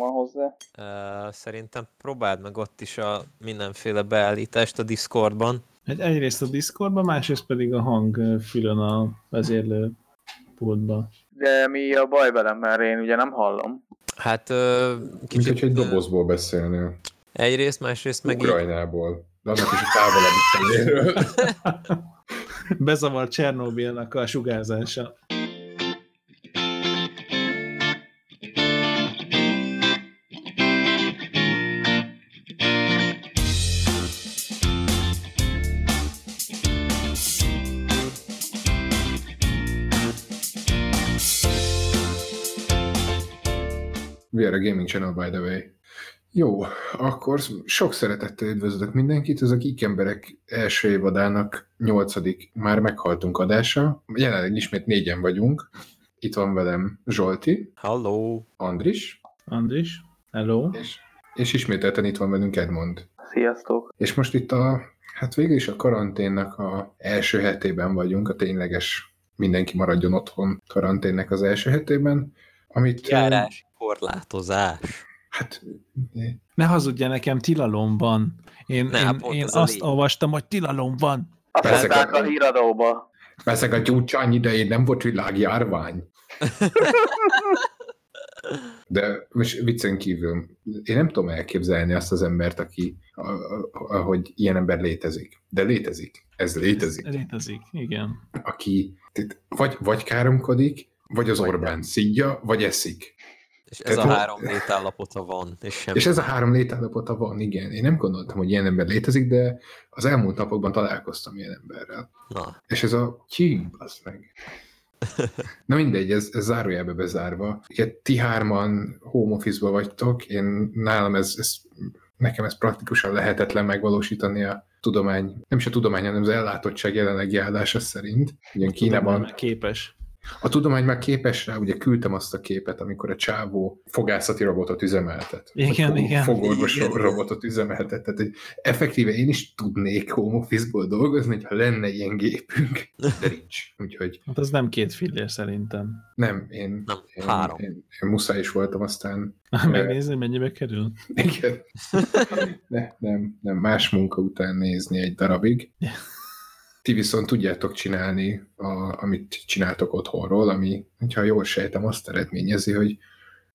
van hozzá. Uh, szerintem próbáld meg ott is a mindenféle beállítást a Discordban. Hát egyrészt a Discordban, másrészt pedig a hang fülön a vezérlő pultba. De mi a baj velem, mert én ugye nem hallom. Hát uh, Mint kicsit... hogy egy dobozból beszélnél. Egyrészt, másrészt meg. Ukrajnából. De annak is a távolabbi. Bezavar Csernobilnak a sugárzása. A gaming channel, by the way. Jó, akkor sok szeretettel üdvözlök mindenkit. Ez a Geek Emberek első évadának nyolcadik, már meghaltunk adása. Jelenleg ismét négyen vagyunk. Itt van velem Zsolti, Halló! Andris, Andris, hello. és, és ismételten itt van velünk Edmond. Sziasztok! És most itt a, hát végül is a karanténnak a első hetében vagyunk, a tényleges mindenki maradjon otthon karanténnek az első hetében, amit... Járás, korlátozás. Hát, Ne hazudja nekem, tilalom van. Én, Ne, én, pont én ez a azt lényeg. olvastam, hogy tilalom van. Azt Persze, mondták a híradóba. Ezek a gyúcsány idején nem volt világjárvány. De most viccen kívül, én nem tudom elképzelni azt az embert, aki, hogy ilyen ember létezik. De létezik. Ez létezik. Létezik, igen. Aki vagy, vagy káromkodik, vagy az Orbán szidja, vagy eszik. És ez a Tehát- három létállapota van, és semmi. És ez a három létállapota van, igen. Én nem gondoltam, hogy ilyen ember létezik, de az elmúlt napokban találkoztam ilyen emberrel. Na, És ez a tyű, az meg. Na mindegy, ez, ez zárójelbe bezárva. Ugye ti hárman home office-ba vagytok, én nálam ez, ez, nekem ez praktikusan lehetetlen megvalósítani a tudomány, nem is a tudomány, hanem az ellátottság jelenlegi állása szerint. Ugyan Kínában Képes. A tudomány már képes rá, ugye küldtem azt a képet, amikor a csávó fogászati robotot üzemeltet. Igen, Vagy igen. Fogorvos Igen. robotot üzemeltet. Tehát, hogy effektíve én is tudnék home office-ból dolgozni, ha lenne ilyen gépünk, de nincs. Úgyhogy Hát az nem két fillér szerintem. nem, én, Nem, én, három. Én, én, muszáj is voltam, aztán Megnézni, mennyibe kerül? igen. Ne, nem, nem, más munka után nézni egy darabig. Ti viszont tudjátok csinálni, a, amit csináltok otthonról, ami, ha jól sejtem, azt eredményezi, hogy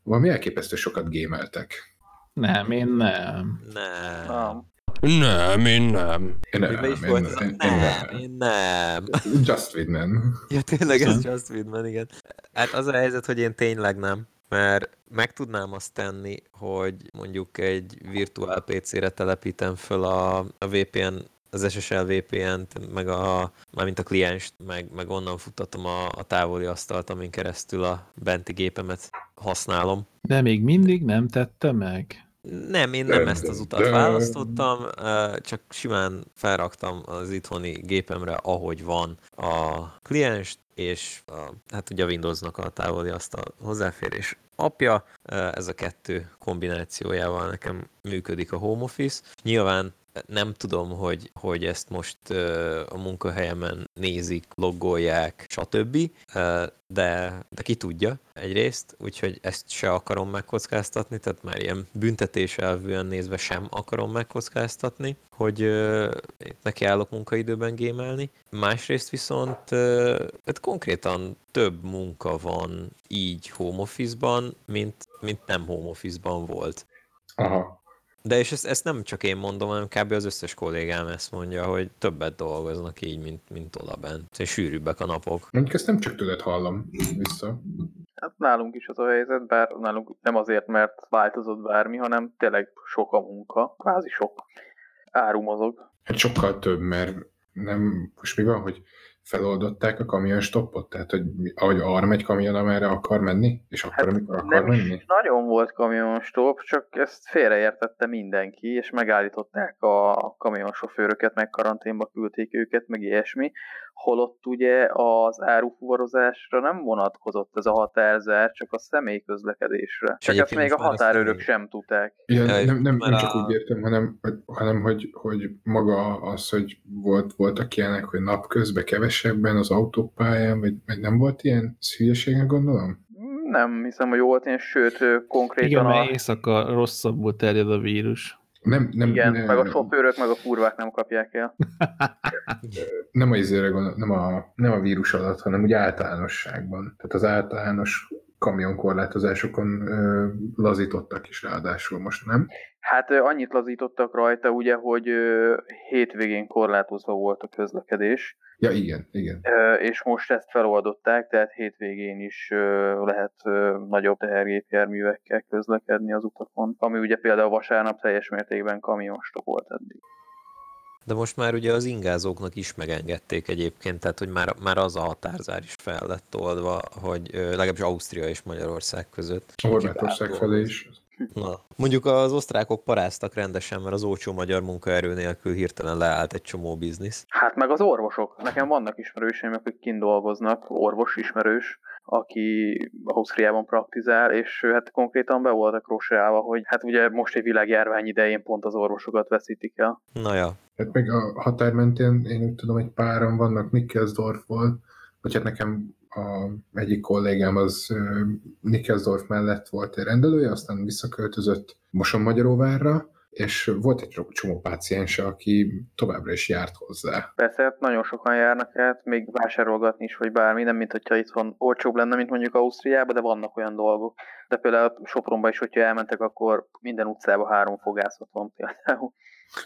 valami elképesztő sokat gémeltek. Nem, én nem. nem. Nem. Nem, én nem. Én is én- én- én Nem, én nem. Just Widman. Ja, tényleg ez? Just Widman, igen. Hát az a helyzet, hogy én tényleg nem, mert meg tudnám azt tenni, hogy mondjuk egy virtuál PC-re telepítem föl a, a VPN, az SSL VPN-t, meg a, mármint a klienst, meg, meg onnan futtatom a, a távoli asztalt, amin keresztül a benti gépemet használom. De még mindig nem tette meg. Nem, én nem De- ezt az utat de- választottam, csak simán felraktam az itthoni gépemre, ahogy van a klienst, és a, hát ugye a Windowsnak a távoli asztal hozzáférés apja, ez a kettő kombinációjával nekem működik a home office. Nyilván nem tudom, hogy, hogy ezt most a munkahelyemen nézik, loggolják, stb. De, de ki tudja egyrészt, úgyhogy ezt se akarom megkockáztatni, tehát már ilyen büntetés elvűen nézve sem akarom megkockáztatni, hogy ö, neki állok munkaidőben gémelni. Másrészt viszont ö, hát konkrétan több munka van így home office-ban, mint, mint nem home office-ban volt. Aha. De és ezt, ezt nem csak én mondom, hanem kb. az összes kollégám ezt mondja, hogy többet dolgoznak így, mint, mint oda bent. És sűrűbbek a napok. Mondjuk ezt nem csak tőled hallom vissza. Hát nálunk is az a helyzet, bár nálunk nem azért, mert változott bármi, hanem tényleg sok a munka. Kvázi sok. Áru mozog. Hát sokkal több, mert nem, most mi van, hogy feloldották a kamion stoppot? Tehát, hogy ahogy arra megy kamion, amerre akar menni, és akkor, Hát amikor akar nem is menni? nagyon volt kamionstop, csak ezt félreértette mindenki, és megállították a kamionsofőröket, meg karanténba küldték őket, meg ilyesmi. Holott ugye az árufuvarozásra nem vonatkozott ez a határzár, csak a személyközlekedésre. Csak ezt egyébként még a ezt határőrök nem- sem tudták. Ja, nem, nem, nem már csak úgy értem, hanem, hogy- hanem hogy, hogy maga az, hogy volt, voltak ilyenek, hogy napközben kevesebben az autópályán, vagy, vagy nem volt ilyen? Ez hülyeségnek gondolom? Nem hiszem, hogy volt ilyen, sőt, konkrétan Igen, a... éjszaka rosszabbul terjed a vírus. Nem, nem, Igen, nem, meg a sofőrök, meg a kurvák nem kapják el. nem a, izére gondol, nem, a, nem a vírus alatt, hanem úgy általánosságban. Tehát az általános kamionkorlátozásokon ö, lazítottak is ráadásul most, nem? Hát ö, annyit lazítottak rajta, ugye, hogy ö, hétvégén korlátozva volt a közlekedés, Ja, igen, igen. ö, és most ezt feloldották, tehát hétvégén is ö, lehet ö, nagyobb tehergépjárművekkel közlekedni az utakon, ami ugye például vasárnap teljes mértékben kamionstop volt eddig. De most már ugye az ingázóknak is megengedték egyébként, tehát hogy már, már az a határzár is fel lett oldva, hogy legalábbis Ausztria és Magyarország között. Horvátország felé is. Na, mondjuk az osztrákok paráztak rendesen, mert az olcsó magyar munkaerő nélkül hirtelen leállt egy csomó biznisz. Hát meg az orvosok. Nekem vannak ismerőseim, akik kint dolgoznak, orvos ismerős, aki Ausztriában praktizál, és hát konkrétan be voltak rósálva, hogy hát ugye most egy világjárvány idején pont az orvosokat veszítik el. Na ja, Hát meg a határ mentén én úgy tudom, hogy páran vannak Nikkelsdorfból, vagy hát nekem a egyik kollégám az Nikkelsdorf mellett volt egy rendelője, aztán visszaköltözött Mosonmagyaróvárra, és volt egy csomó- páciense, aki továbbra is járt hozzá. Persze, hát nagyon sokan járnak át, még vásárolgatni is, vagy bármi, nem mint hogyha itthon olcsóbb lenne, mint mondjuk Ausztriában, de vannak olyan dolgok. De például Sopronba is, hogyha elmentek, akkor minden utcában három fogászat van például.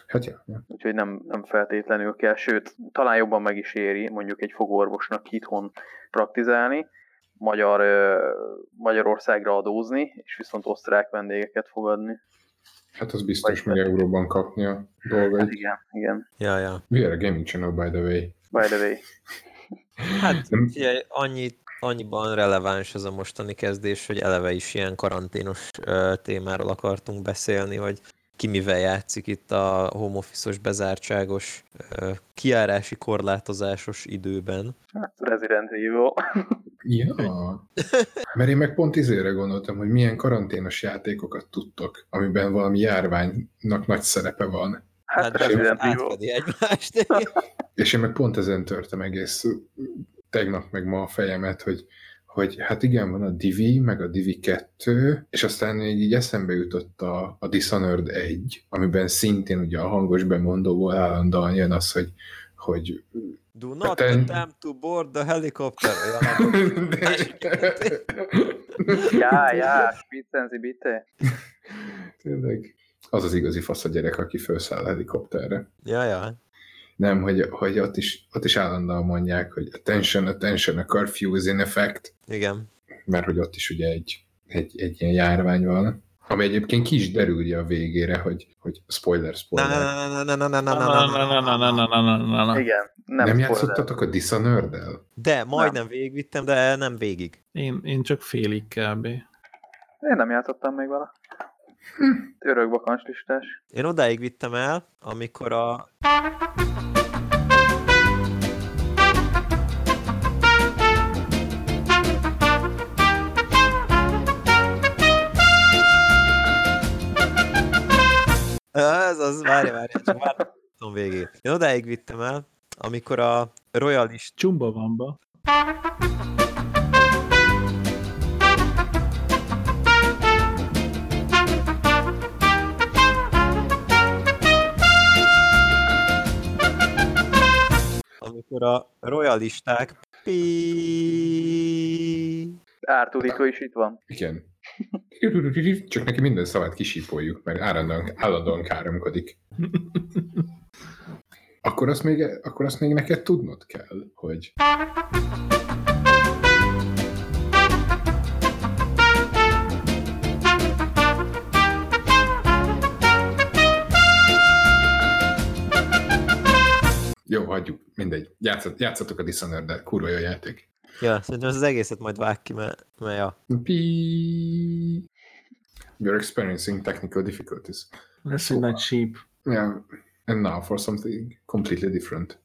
Hát ja, ja. Úgyhogy nem, nem feltétlenül kell, sőt, talán jobban meg is éri mondjuk egy fogorvosnak itthon praktizálni, Magyar, Magyarországra adózni, és viszont osztrák vendégeket fogadni. Hát az biztos meg euróban kapni a dolgait. Hát igen, igen. ja, ja. We are a gaming channel, by the way. By the way. Hát Nem- figyelj, annyit, annyiban releváns ez a mostani kezdés, hogy eleve is ilyen karanténos ö, témáról akartunk beszélni, hogy ki mivel játszik itt a home office-os bezártságos, ö, kiárási korlátozásos időben. Hát Resident Evil. Ja, mert én meg pont izére gondoltam, hogy milyen karanténos játékokat tudtok, amiben valami járványnak nagy szerepe van. Hát de Resident Evil. egymást. És én meg pont ezen törtem egész tegnap meg ma a fejemet, hogy, hogy hát igen, van a Divi, meg a Divi 2, és aztán még így eszembe jutott a, a Dishonored 1, amiben szintén ugye a hangos bemondóból állandóan jön az, hogy, hogy Do not Te- attempt to board the helicopter. Ja, Ja, ja, spitzenzi bitte. Tényleg. Az az igazi fasz a gyerek, aki felszáll a helikopterre. ja, ja. Nem, hogy, hogy ott, is, ott is állandóan mondják, hogy attention, attention, a curfew is in effect, Igen. mert hogy ott is ugye egy, egy, egy ilyen járvány van, ami egyébként ki is derül a végére, hogy, hogy spoiler, spoiler. Igen, nem Nem játszottatok a Dishonored-del? De, majdnem végigvittem, de nem végig. Én, én csak félig kb. Én nem játszottam még vele. Örök bakancslistás. Én odáig vittem el, amikor a... Ez az, várj, várj, csak várj, végét. Én odáig vittem el, amikor a royalist Csumba van ba. amikor a royalisták Pi- Ártudító is itt van. Igen. Csak neki minden szavát kisípoljuk, mert állandóan, állandóan káromkodik. Akkor azt, még, akkor azt még neked tudnod kell, hogy Jó, hagyjuk, mindegy. Játszat, játszatok a Dishonored-del, kurva jó játék. Ja, szerintem ez az egészet majd vág ki, mert, mert ja. Pi- You're experiencing technical difficulties. Lesz egy nagy sheep. Yeah, and now for something completely different.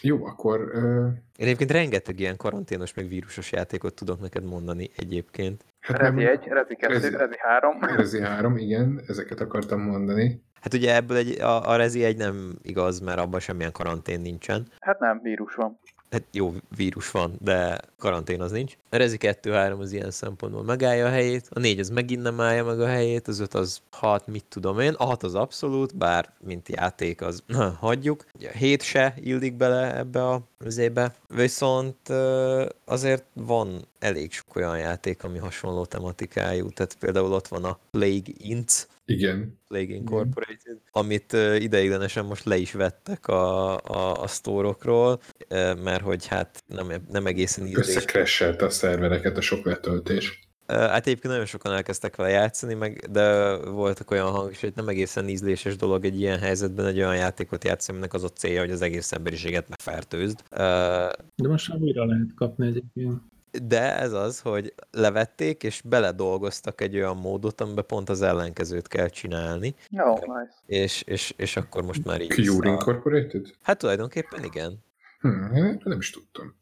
Jó, akkor uh, Én egyébként rengeteg ilyen karanténos, meg vírusos játékot tudok neked mondani egyébként. hát Rezi 1, Rezi 2, Rezi- Rezi 3. Rezi 3, igen, ezeket akartam mondani. Hát ugye ebből egy, a, a Rezi egy nem igaz, mert abban semmilyen karantén nincsen. Hát nem, vírus van. Hát jó, vírus van, de karantén az nincs. A Rezi 2-3 az ilyen szempontból megállja a helyét, a 4 az megint nem állja meg a helyét, az 5 az 6, mit tudom én, a 6 az abszolút, bár mint játék az hagyjuk. Ugye a 7 se illik bele ebbe a üzébe, viszont azért van elég sok olyan játék, ami hasonló tematikájú, tehát például ott van a Plague Inc., Igen. Plague Incorporated, amit ö, ideiglenesen most le is vettek a, a, a sztórokról, mert hogy hát nem, nem egészen ízlés. Összecrashelte a szervereket a sok letöltés. Hát egyébként nagyon sokan elkezdtek vele játszani, meg, de voltak olyan hangok is, hogy nem egészen ízléses dolog egy ilyen helyzetben egy olyan játékot játszani, aminek az a célja, hogy az egész emberiséget megfertőzd. De most már újra lehet kapni egyébként. De ez az, hogy levették és beledolgoztak egy olyan módot, amiben pont az ellenkezőt kell csinálni, Jó, nice. és, és, és akkor most már így... Cure Incorporated? Hát tulajdonképpen igen. Hm, én nem is tudtam.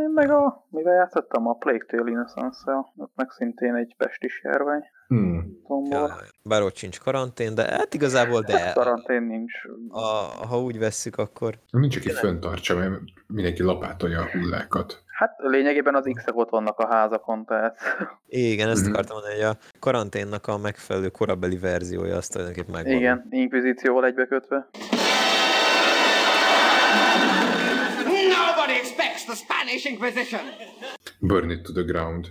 Én meg a, mivel játszottam a Plague Tale Innocence-el, ott meg szintén egy pestis járvány. Hm. Tombol. Ja, bár ott sincs karantén, de hát igazából de. Karantén nincs. A, ha úgy vesszük, akkor Nincs, aki föntartsa, mert mindenki lapátolja a hullákat. Hát lényegében az x ott vannak a házakon, tehát igen, ezt Mhm. akartam mondani, hogy a karanténnak a megfelelő korabeli verziója azt tulajdonképpen megvan. igen, inkvizícióval egybekötve. Nobody expects the Spanish Inquisition. Burn it to the ground.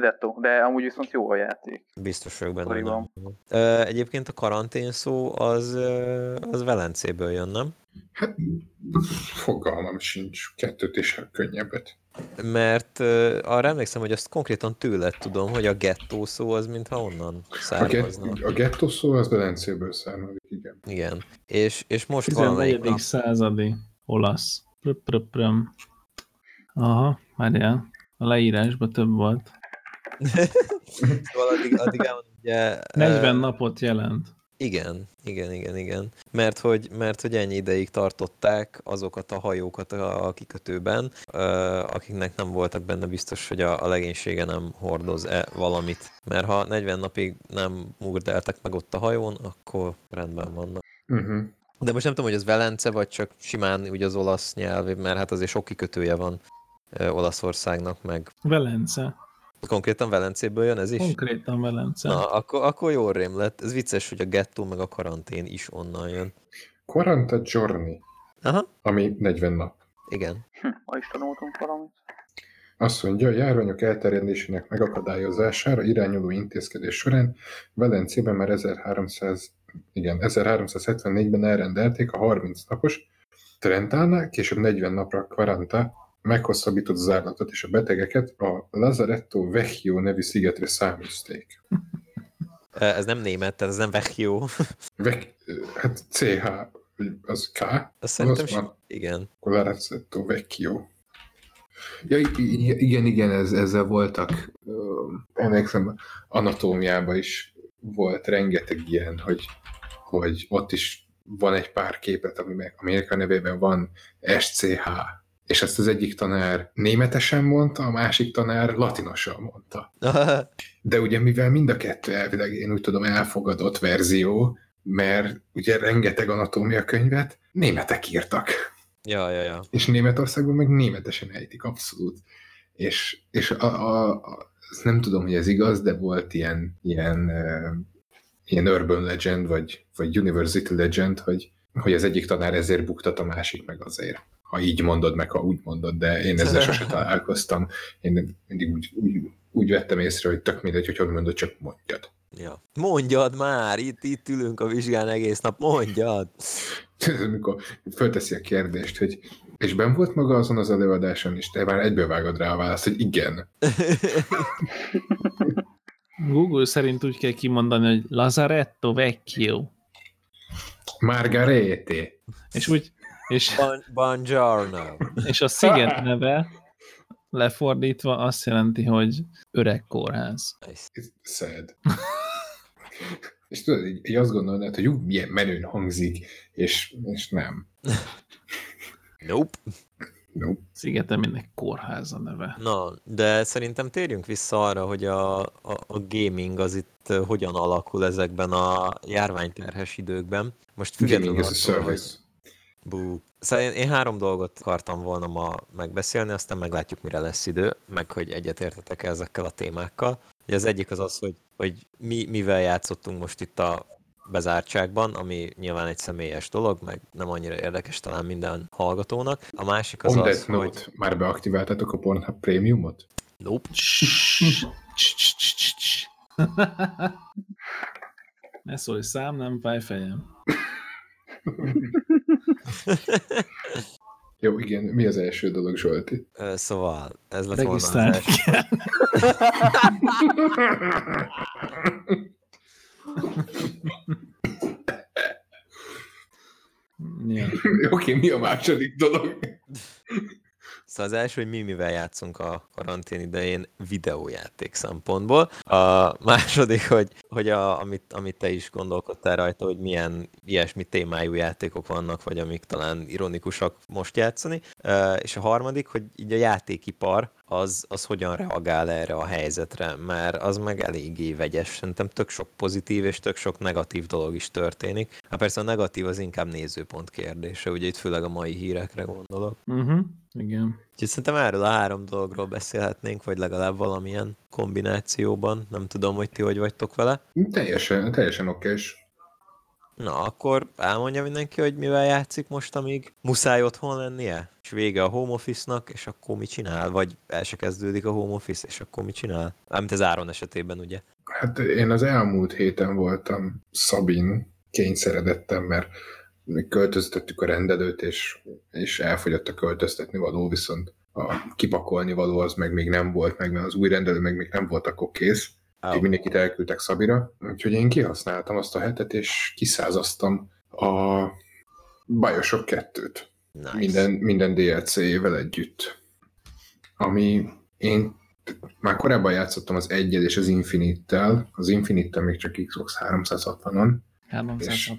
Detto, de amúgy viszont jó a játék. Biztos vagyok benne. Ö, Egyébként a karantén szó az, az Velencéből jön, nem? Hát fogalmam sincs. Kettőt és könnyebbet. Mert uh, arra emlékszem, hogy azt konkrétan tőled tudom, hogy a gettó szó az mintha onnan A, származna. get, a gettó szó az Velencéből származik, igen. Igen. És, és most 14. valamelyik nap... századi olasz. Pröp, pröp, pröm. Aha, várjál. A leírásban több volt. Szóval addig, addig elmondom, ugye... 40 ö, napot jelent. Igen, igen, igen, igen. Mert hogy, mert hogy ennyi ideig tartották azokat a hajókat a, kikötőben, akiknek nem voltak benne biztos, hogy a, a legénysége nem hordoz-e valamit. Mert ha 40 napig nem murdeltek meg ott a hajón, akkor rendben vannak. Uh-huh. De most nem tudom, hogy ez Velence, vagy csak simán úgy az olasz nyelv, mert hát azért sok kikötője van Olaszországnak, meg Velence. Konkrétan Velencéből jön ez is? Konkrétan Velence. Na, akkor, akkor jó rém lett. Ez vicces, hogy a gettó meg a karantén is onnan jön. Quaranta giorni, Aha, ami 40 nap. igen. Hm, ma is tanultunk valamit. Azt mondja, a járványok elterjedésének megakadályozására irányuló intézkedés során Velencében már 1300, igen, 1374-ben elrendelték a 30 napos Trentánál, később 40 napra Quaranta meghosszabbított zárlatot, és a betegeket a Lazaretto Vecchio nevű szigetre száműzték. Ez nem német, tehát ez nem Vecchio. Vec, hát CH, az K, Azt szerintem az van. igen. Lazaretto Vecchio. Ja, igen, igen, ez, ezzel voltak, emlékszem, anatómiában is volt rengeteg ilyen, hogy, hogy ott is van egy pár képet, ami meg Amerika nevében van SCH, és ezt az egyik tanár németesen mondta, a másik tanár latinosan mondta. De ugye mivel mind a kettő elvileg, én úgy tudom, elfogadott verzió, mert ugye rengeteg anatómia könyvet németek írtak ja, ja, ja. és Németországban meg németesen ejtik, abszolút. És, és a, a, a, nem tudom, hogy ez igaz, de volt ilyen, ilyen, ilyen urban legend, vagy, vagy university legend, hogy, hogy az egyik tanár ezért buktat, a másik meg azért. Ha így mondod, meg ha úgy mondod, de én ezzel sose találkoztam. Én mindig úgy, úgy, úgy vettem észre, hogy tök mindegy, hogy hogy mondod, csak mondjad. ja. Mondjad már, itt, itt ülünk a vizsgán egész nap, mondjad. Amikor fölteszi a kérdést, hogy és ben volt maga azon az előadáson, és te már egyből vágod rá a választ, hogy igen. Google szerint úgy kell kimondani, hogy Lazaretto Vecchio. Margarete. És úgy, és, Bon, buongiorno. és a sziget neve lefordítva azt jelenti, hogy öreg kórház. Sad. és tudod, így, így azt gondolnád, hogy ú, milyen menőn hangzik, és, és nem. Nope. Nope. Szigetemének kórház a neve. Na, de szerintem térjünk vissza arra, hogy a, a, a gaming az itt ö, hogyan alakul ezekben a járványterhes időkben. Most Gaming függetlenül a attól, hogy. Bú. Szóval én, én három dolgot akartam volna ma megbeszélni, aztán meglátjuk, mire lesz idő, meg hogy egyetértetek ezekkel a témákkal. Ugye az egyik az az, hogy, hogy mi, mivel játszottunk most itt a bezártságban, ami nyilván egy személyes dolog, meg nem annyira érdekes talán minden hallgatónak. A másik az On az, note, hogy... már beaktiváltatok a Pornhub Premiumot? Nope. Ne szólj szám, nem fáj fejem. Jó, igen, mi az első dolog, Zsolti? Ö, Szóval, ez lett volna az első. Ja. Oké, mi a második dolog? Szóval az első, hogy mi mivel játszunk a karantén idején videójáték szempontból. A második, hogy, hogy a, amit, amit te is gondolkodtál rajta, hogy milyen ilyesmi témájú játékok vannak, vagy amik talán ironikusak most játszani. És a harmadik, hogy így a játékipar az, az hogyan reagál erre a helyzetre, mert az meg eléggé vegyes. Szerintem tök sok pozitív és tök sok negatív dolog is történik. Hát persze a negatív az inkább nézőpont kérdése, ugye itt főleg a mai hírekre gondolok. Uh-huh. Igen. Úgyhogy szerintem erről a három dologról beszélhetnénk, vagy legalább valamilyen kombinációban. Nem tudom, hogy ti hogy vagytok vele. Teljesen, teljesen okés. Na, akkor elmondja mindenki, hogy mivel játszik most, amíg muszáj otthon lennie? És vége a home office-nak, és akkor mi csinál? Vagy el se kezdődik a home office, és akkor mi csinál? Amit az Áron esetében, ugye? Hát én az elmúlt héten voltam Szabin kényszeredettem, mert költöztettük a rendelőt, és, és elfogyott a költöztetni való, viszont a kipakolni való az meg még nem volt meg, mert az új rendelő meg még nem volt akkor kész. Úgyhogy mindenkit elküldtek Szabira. Úgyhogy én kihasználtam azt a hetet, és kiszázaztam a Bioshock 2-t. Nice. Minden, minden DLC-jével együtt. Ami én már korábban játszottam az egyel és az Infinite-tel. Az Infinite-tel még csak Xbox 360-on, 360. és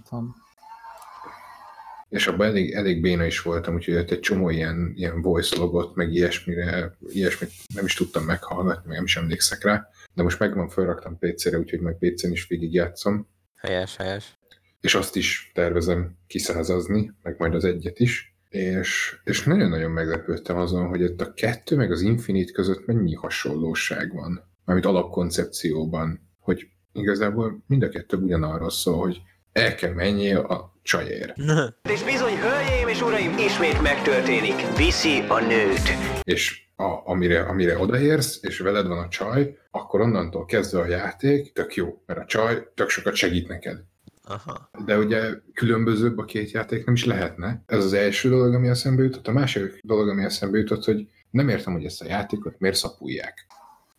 abban elég, elég béna is voltam, úgyhogy ott egy csomó ilyen, ilyen voice logot, meg ilyesmire, ilyesmit nem is tudtam meghallgatni, meg nem is emlékszek rá. De most megvan, felraktam PC-re, úgyhogy meg PC-n is végig játszom. Helyes, helyes. és azt is tervezem kiszázazni, meg majd az egyet is, és, és nagyon-nagyon meglepődtem azon, hogy itt a kettő meg az Infinite között mennyi hasonlóság van, mármint alapkoncepcióban, hogy igazából mind a kettő ugyanarról szól, hogy el kell menjél a csajér. És bizony, hölgyeim és uraim, ismét megtörténik. Viszi a nőt. És a, amire, amire odaérsz, és veled van a csaj, akkor onnantól kezdve a játék tök jó, mert a csaj tök sokat segít neked. Aha. De ugye különbözőbb a két játék nem is lehetne. Ez az első dolog, ami eszembe jutott. A másik dolog, ami eszembe jutott, hogy nem értem, hogy ezt a játékot miért szapulják.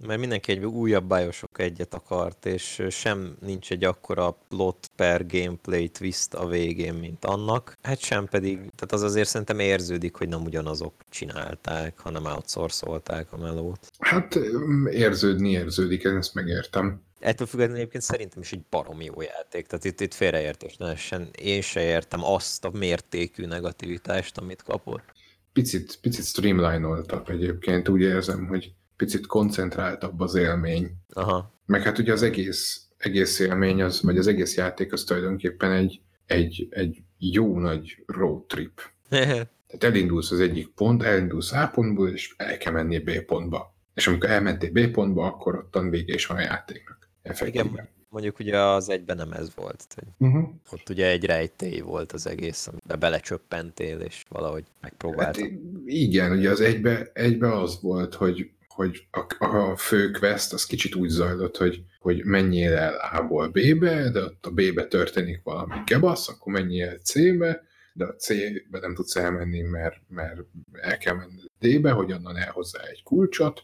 Mert mindenki egy újabb Bioshock egyet akart, és sem nincs egy akkora plot per gameplay twist a végén, mint annak. Hát sem pedig, tehát az azért szerintem érződik, hogy nem ugyanazok csinálták, hanem outsourcolták a melót. Hát mm, érződni érződik, én ezt megértem. Ettől függetlenül egyébként szerintem is egy baromi jó játék, tehát itt, itt félreértés ne essen. Én se értem azt a mértékű negativitást, amit kapott. Picit, picit streamline-oltak egyébként, úgy érzem, hogy picit koncentráltabb az élmény. Aha. Meg hát ugye az egész, egész élmény, az, vagy az egész játék az tulajdonképpen egy, egy, egy jó nagy road trip. Tehát elindulsz az egyik pont, elindulsz A pontból, és el kell menni B pontba. És amikor elmentél B pontba, akkor ottan vége is van a játéknak. Effektíven. Igen, mondjuk ugye az egyben nem ez volt. Uh-huh. Ott ugye egy rejtély volt az egész, amiben belecsöppentél, és valahogy Hát megpróbáltad. igen, ugye az egybe, egybe az volt, hogy, hogy a, a fő quest az kicsit úgy zajlott, hogy, hogy menjél el A-ból B-be, de ott a B-be történik valami gebasz, akkor menjél el C-be, de a C-be nem tudsz elmenni, mert, mert el kell menni D-be, hogy onnan elhozzá egy kulcsot.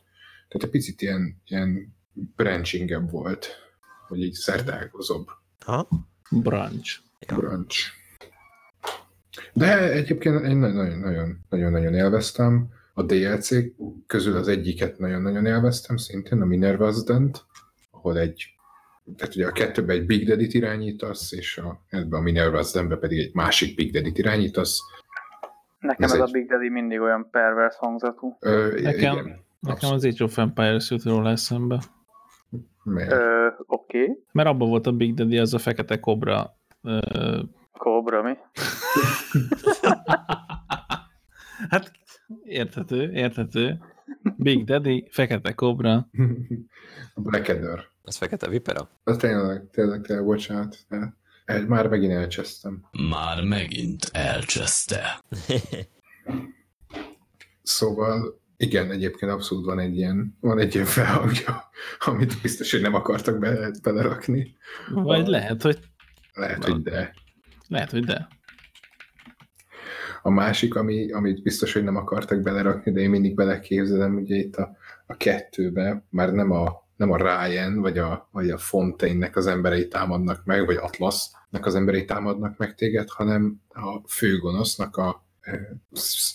Tehát egy picit ilyen, ilyen branchingebb volt, vagy így szertágozóbb Ha? Branch. brunch. De egyébként én nagyon-nagyon élveztem. A DLC közül az egyiket nagyon-nagyon élveztem, szintén a Minerva's Dent, ahol egy, tehát ugye a kettőben egy Big Daddy-t irányítasz, és a, ebben a Minerva's Dentbe pedig egy másik Big Daddy-t irányítasz. Nekem Ez ez, a egy- Big Daddy mindig olyan pervers hangzatú. Ö, Nekem- igen, Nekem az Age of Empires jut róla eszembe. Ö, Oké. Okay. Mert abban volt a Big Daddy, az a fekete kobra ö, Kobra, mi? Hát érthető, érthető. Big Daddy, Fekete Kobra. A Blackadder. Ez fekete vipera? Az tényleg, tényleg, tényleg, bocsánat. el- Már megint elcsesztem. Már megint elcseszte. Szóval igen, egyébként abszolút van egy ilyen, van egy ilyen felhangja, amit biztos, hogy nem akartak be, belerakni. Vagy lehet, hogy, Lehet, hogy de. lehet, hogy de. A másik, ami, amit biztos, hogy nem akartak belerakni, de én mindig beleképzelem, ugye itt a, a kettőbe már nem a, nem a Ryan, vagy a, vagy a Fontaine-nek az emberei támadnak meg, vagy Atlasnak az emberei támadnak meg téged, hanem a főgonosznak a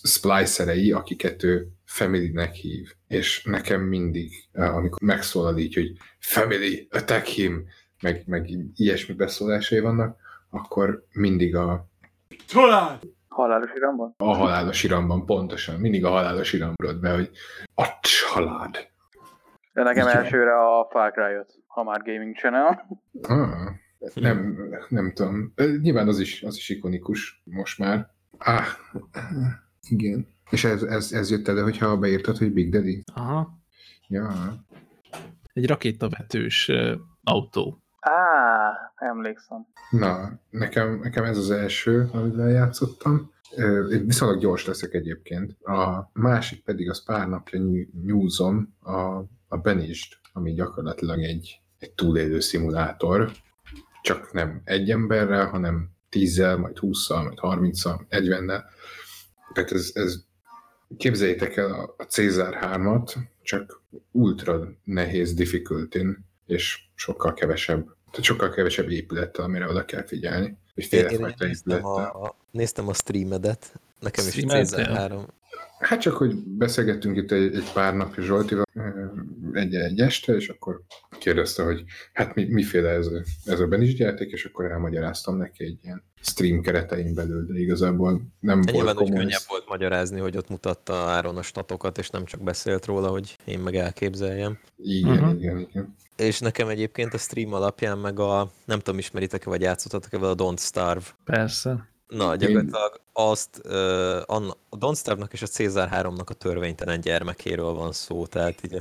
splicerei, akiket ő family-nek hív. És nekem mindig, amikor megszólal így, hogy family, attack him, meg, meg ilyesmi beszólásai vannak, akkor mindig a, Halálos iramban? a halálos iramban, pontosan. Mindig a halálos iramrod be, hogy a család. De nekem Igen. elsőre a Far Cry jött, ha már Gaming Channel. Ah, nem, nem tudom. Nyilván az is, az is ikonikus most már. Ah, igen. És ez, ez, ez jött elő, hogyha beírtad, hogy Big Daddy? Aha. Ja. Egy rakétavetős ö, autó. Á, emlékszem. Na, nekem, nekem ez az első, amivel játszottam. Én viszonylag gyors leszek egyébként. A másik pedig az pár napja ny- nyúzom a, a Benist, ami gyakorlatilag egy, egy túlélő szimulátor, csak nem egy emberrel, hanem tízzel, majd húszszal, majd harminccal, egyvennel. Tehát ez, ez képzeljétek el a, a Cézár 3-at, csak ultra nehéz difficulty és sokkal kevesebb, tehát sokkal kevesebb épülettel, amire oda kell figyelni. Vagy Én, én néztem, a, a, néztem a streamedet, nekem is Streameltél? Cézár 3. Hát csak, hogy beszélgettünk itt egy, egy pár napja Zsoltival egy, egy este, és akkor kérdezte, hogy hát mi, miféle ez, a- ez a Benis játék, és akkor elmagyaráztam neki egy ilyen stream keretein belül, de igazából nem De volt komoly. könnyebb volt magyarázni, hogy ott mutatta Áron a statokat, és nem csak beszélt róla, hogy én meg elképzeljem. Igen, uh-huh. igen, igen. És nekem egyébként a stream alapján meg a, nem tudom, ismeritek-e, vagy játszottatok-e vele a Don't Starve. Persze. Na, gyakorlatilag azt, uh, anna, a Don't Starve-nak és a Cézár 3-nak a törvénytelen gyermekéről van szó, tehát így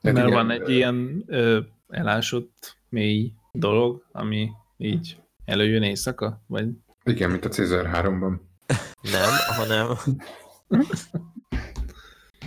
Mert igen, van egy ilyen ö, elásott mély dolog, ami így előjön éjszaka, vagy Igen, mint a Cézár 3-ban. nem, hanem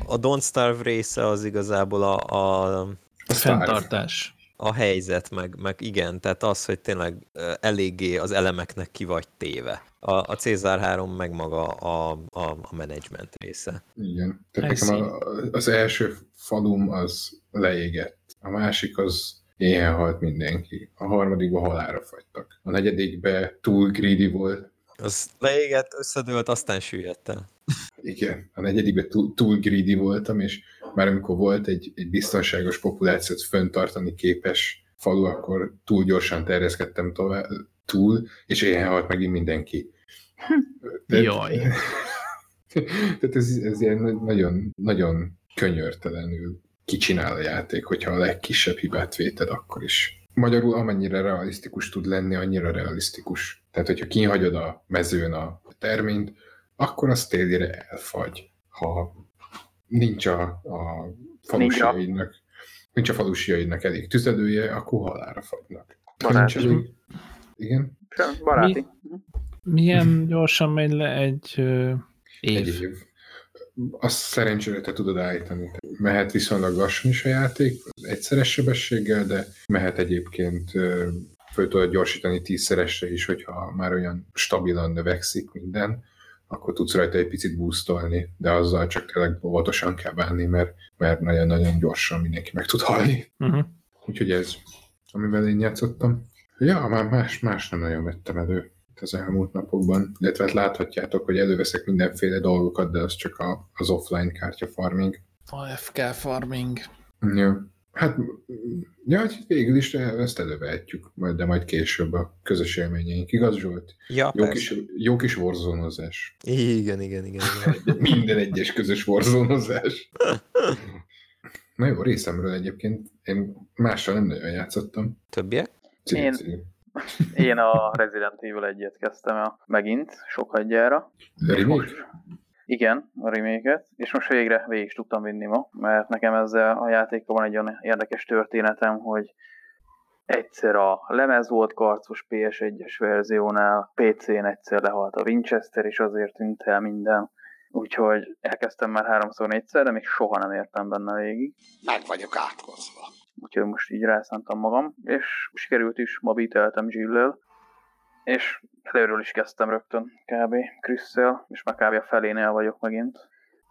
a Don't Starve része az igazából a, a, a fenntartás. A helyzet, meg, meg igen, tehát az, hogy tényleg eléggé az elemeknek ki vagy téve. A, a Cézár 3 meg maga a, a, a menedzsment része. Igen. Tehát Helyszín. nekem a, az első falum az leégett. A másik az éhen halt mindenki. A harmadikban halára fagytak. A negyedikben túl greedy volt. Az leégett, összedőlt, aztán süllyedt el. Igen. A negyedikben túl, túl greedy voltam, és már amikor volt egy, egy biztonságos populációt föntartani képes falu, akkor túl gyorsan terjeszkedtem tovább, túl, és éhen halt megint mindenki. De- Jaj. Tehát ez, ez ilyen nagyon, nagyon könyörtelenül kicsinál a játék, hogyha a legkisebb hibát véted, akkor is. Magyarul amennyire realisztikus tud lenni, annyira realisztikus. Tehát, hogyha kihagyod a mezőn a terményt, akkor az télire elfagy. Ha nincs a, a falusiaidnak, nincs a falusiaidnak elég tüzelője, akkor halára fagynak. Ha nincs Baráti. elég... Igen? Baráti. Milyen gyorsan megy le egy ö, év? Egy év. Azt szerencsére te tudod állítani. Mehet viszonylag lassan is a játék, egyszeres sebességgel, de mehet egyébként föl tudod gyorsítani tízszeresre is, hogyha már olyan stabilan növekszik minden, akkor tudsz rajta egy picit boostolni, de azzal csak tényleg óvatosan kell bánni, mert, mert nagyon-nagyon gyorsan mindenki meg tud halni. Uh-huh. Úgyhogy ez, amivel én játszottam. Ja, már más, más nem nagyon vettem elő az elmúlt napokban, illetve hát láthatjátok, hogy előveszek mindenféle dolgokat, de az csak a, az offline kártya farming. AFK farming. Ja. Hát, ja, hát végül is ezt elővehetjük, majd, de majd később a közös élményeink. Igaz, Zsolt? Ja, Jó persze. kis, jó kis warzone-ozás. Igen, igen, igen. igen. Minden egyes közös warzone-ozás. Na jó, részemről egyébként én mással nem nagyon játszottam. Többiek? Én-. Én a Resident Evil 1-et kezdtem el megint, sokadjára. Remake? Igen, a remake és most végre végig is tudtam vinni ma, mert nekem ezzel a játékkal van egy olyan érdekes történetem, hogy egyszer a lemez volt karcos PS1-es verziónál, PC-n egyszer lehalt a Winchester, és azért tűnt el minden. Úgyhogy elkezdtem már háromszor, négyszer, de még soha nem értem benne végig. Meg vagyok átkozva. Úgyhogy most így rászántam magam, és sikerült is, ma bíteltem Jill-lel, és előről is kezdtem rögtön kb. Krisszel, és már kb. a felénél vagyok megint.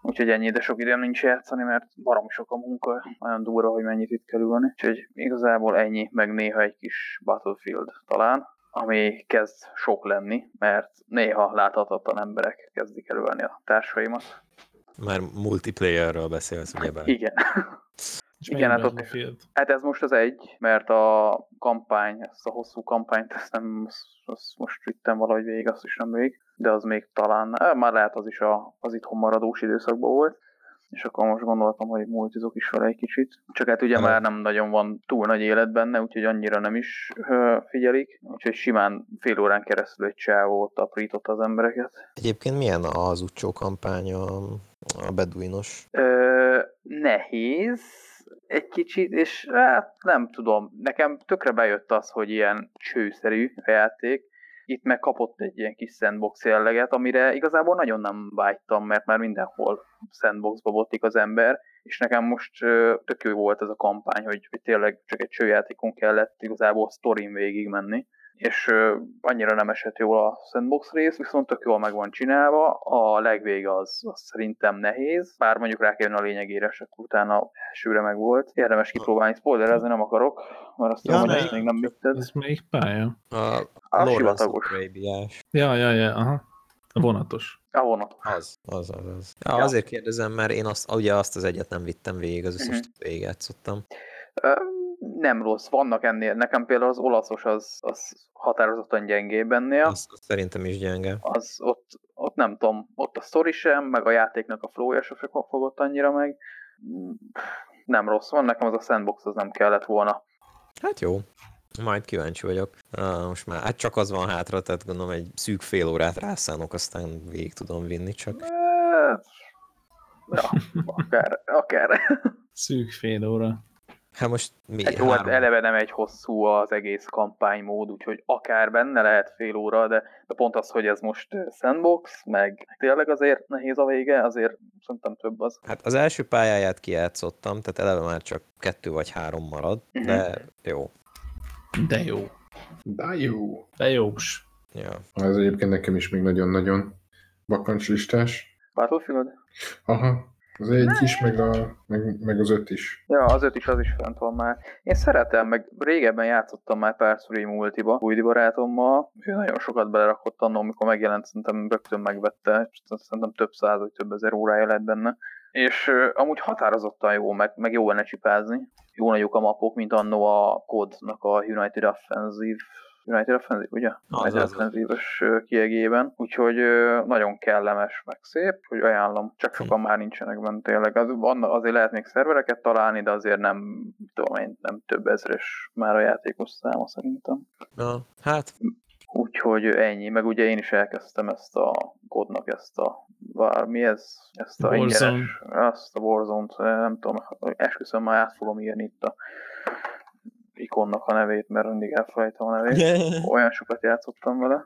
Úgyhogy ennyi, de sok időm nincs játszani, mert barom sok a munka, olyan durva, hogy mennyit itt kell ülni. Úgyhogy igazából ennyi, meg néha egy kis Battlefield talán, ami kezd sok lenni, mert néha láthatatlan emberek kezdik elővelni a társaimat. Már multiplayerről beszélsz, ugyebár. Igen. És Igen, hát ott-? Hát ez most az egy, mert a kampány, ezt a hosszú kampányt, ezt, nem, azt, azt most vittem valahogy végig, azt is nem végig, de az még talán, már lehet az is a, az itthon maradós időszakban volt, és akkor most gondoltam, hogy multizok is vele egy kicsit. Csak hát ugye már nem nagyon van túl nagy élet benne, úgyhogy annyira nem is ö, figyelik, úgyhogy simán fél órán keresztül egy csávó ott aprított az embereket. Egyébként milyen az utcsó kampány a, a beduinos? Ö, nehéz egy kicsit, és hát nem tudom, nekem tökre bejött az, hogy ilyen csőszerű a játék, itt meg kapott egy ilyen kis sandbox jelleget, amire igazából nagyon nem vágytam, mert már mindenhol sandboxba botlik az ember, és nekem most tök jó volt ez a kampány, hogy, hogy tényleg csak egy csőjátékon kellett igazából sztorin végig menni, és annyira nem esett jól a sandbox rész, viszont tök jól meg van csinálva, a legvége az, az szerintem nehéz, bár mondjuk rá kell a lényegére, és akkor utána elsőre meg volt. Érdemes kipróbálni, spoilerezni nem akarok, mert azt Ja, tudom, hogy ezt még nem vitted. Ez melyik pálya? A, A sivatagos. Ja, ja, ja, aha. A vonatos. A vonat. Az, az, az. az. Ja, Ja. Azért kérdezem, mert én azt, ugye azt az egyet nem vittem végig, az összes Mhm. végigjátszottam. Ö, Nem rossz, vannak ennél. Nekem például az olaszos az, az határozottan gyengébb ennél. Azt, azt szerintem is gyenge. Az ott, ott nem tudom, ott a sztori sem, meg a játéknak a flowja sem fogott annyira meg. Nem rossz van, nekem az a sandbox az nem kellett volna. Hát jó. Majd kíváncsi vagyok. Uh, most már hát csak az van hátra, tehát gondolom egy szűk fél órát rászánok, aztán végig tudom vinni csak. Ja, akár, akár. Szűk fél óra. Hát most mi? Egy jó, hát eleve nem egy hosszú az egész kampánymód, úgyhogy akár benne lehet fél óra, de, de pont az, hogy ez most sandbox, meg tényleg azért nehéz a vége, azért szerintem több az. Hát az első pályáját kijátszottam, tehát eleve már csak kettő vagy három marad, Mhm. de jó. De jó. De jó. De jós. Ja. Ez egyébként nekem is még nagyon-nagyon bakancslistás. Battlefield? Aha, az egy is, meg, a, meg, meg az öt is. Ja, az öt is, az is fent van már. Én szeretem, meg régebben játszottam már párszor így multiba, új barátommal. Ő nagyon sokat belerakott annól, amikor megjelent, szerintem rögtön megvette, szerintem több száz vagy több ezer órája lett benne. És uh, amúgy határozottan jó, meg, meg jó benne csipázni. Jó nagyok a mapok, mint annó a kodnak a United Offensive United Offensive, ugye? United. Offensive-ös kiegében. Úgyhogy nagyon kellemes, meg szép, hogy ajánlom. Csak sokan már nincsenek benne tényleg. Az, azért lehet még szervereket találni, de azért nem, tudom én, nem több ezres már a játékos száma szerintem. Na, hát Úgyhogy ennyi, meg ugye én is elkezdtem ezt a kodnak ezt a, vár, mi ez? Ezt a Warzone. ingyenes, azt a Warzone-t, nem tudom, esküszöm már át fogom írni itt a ikonnak a nevét, mert mindig elfelejtem a nevét. Olyan sokat játszottam vele.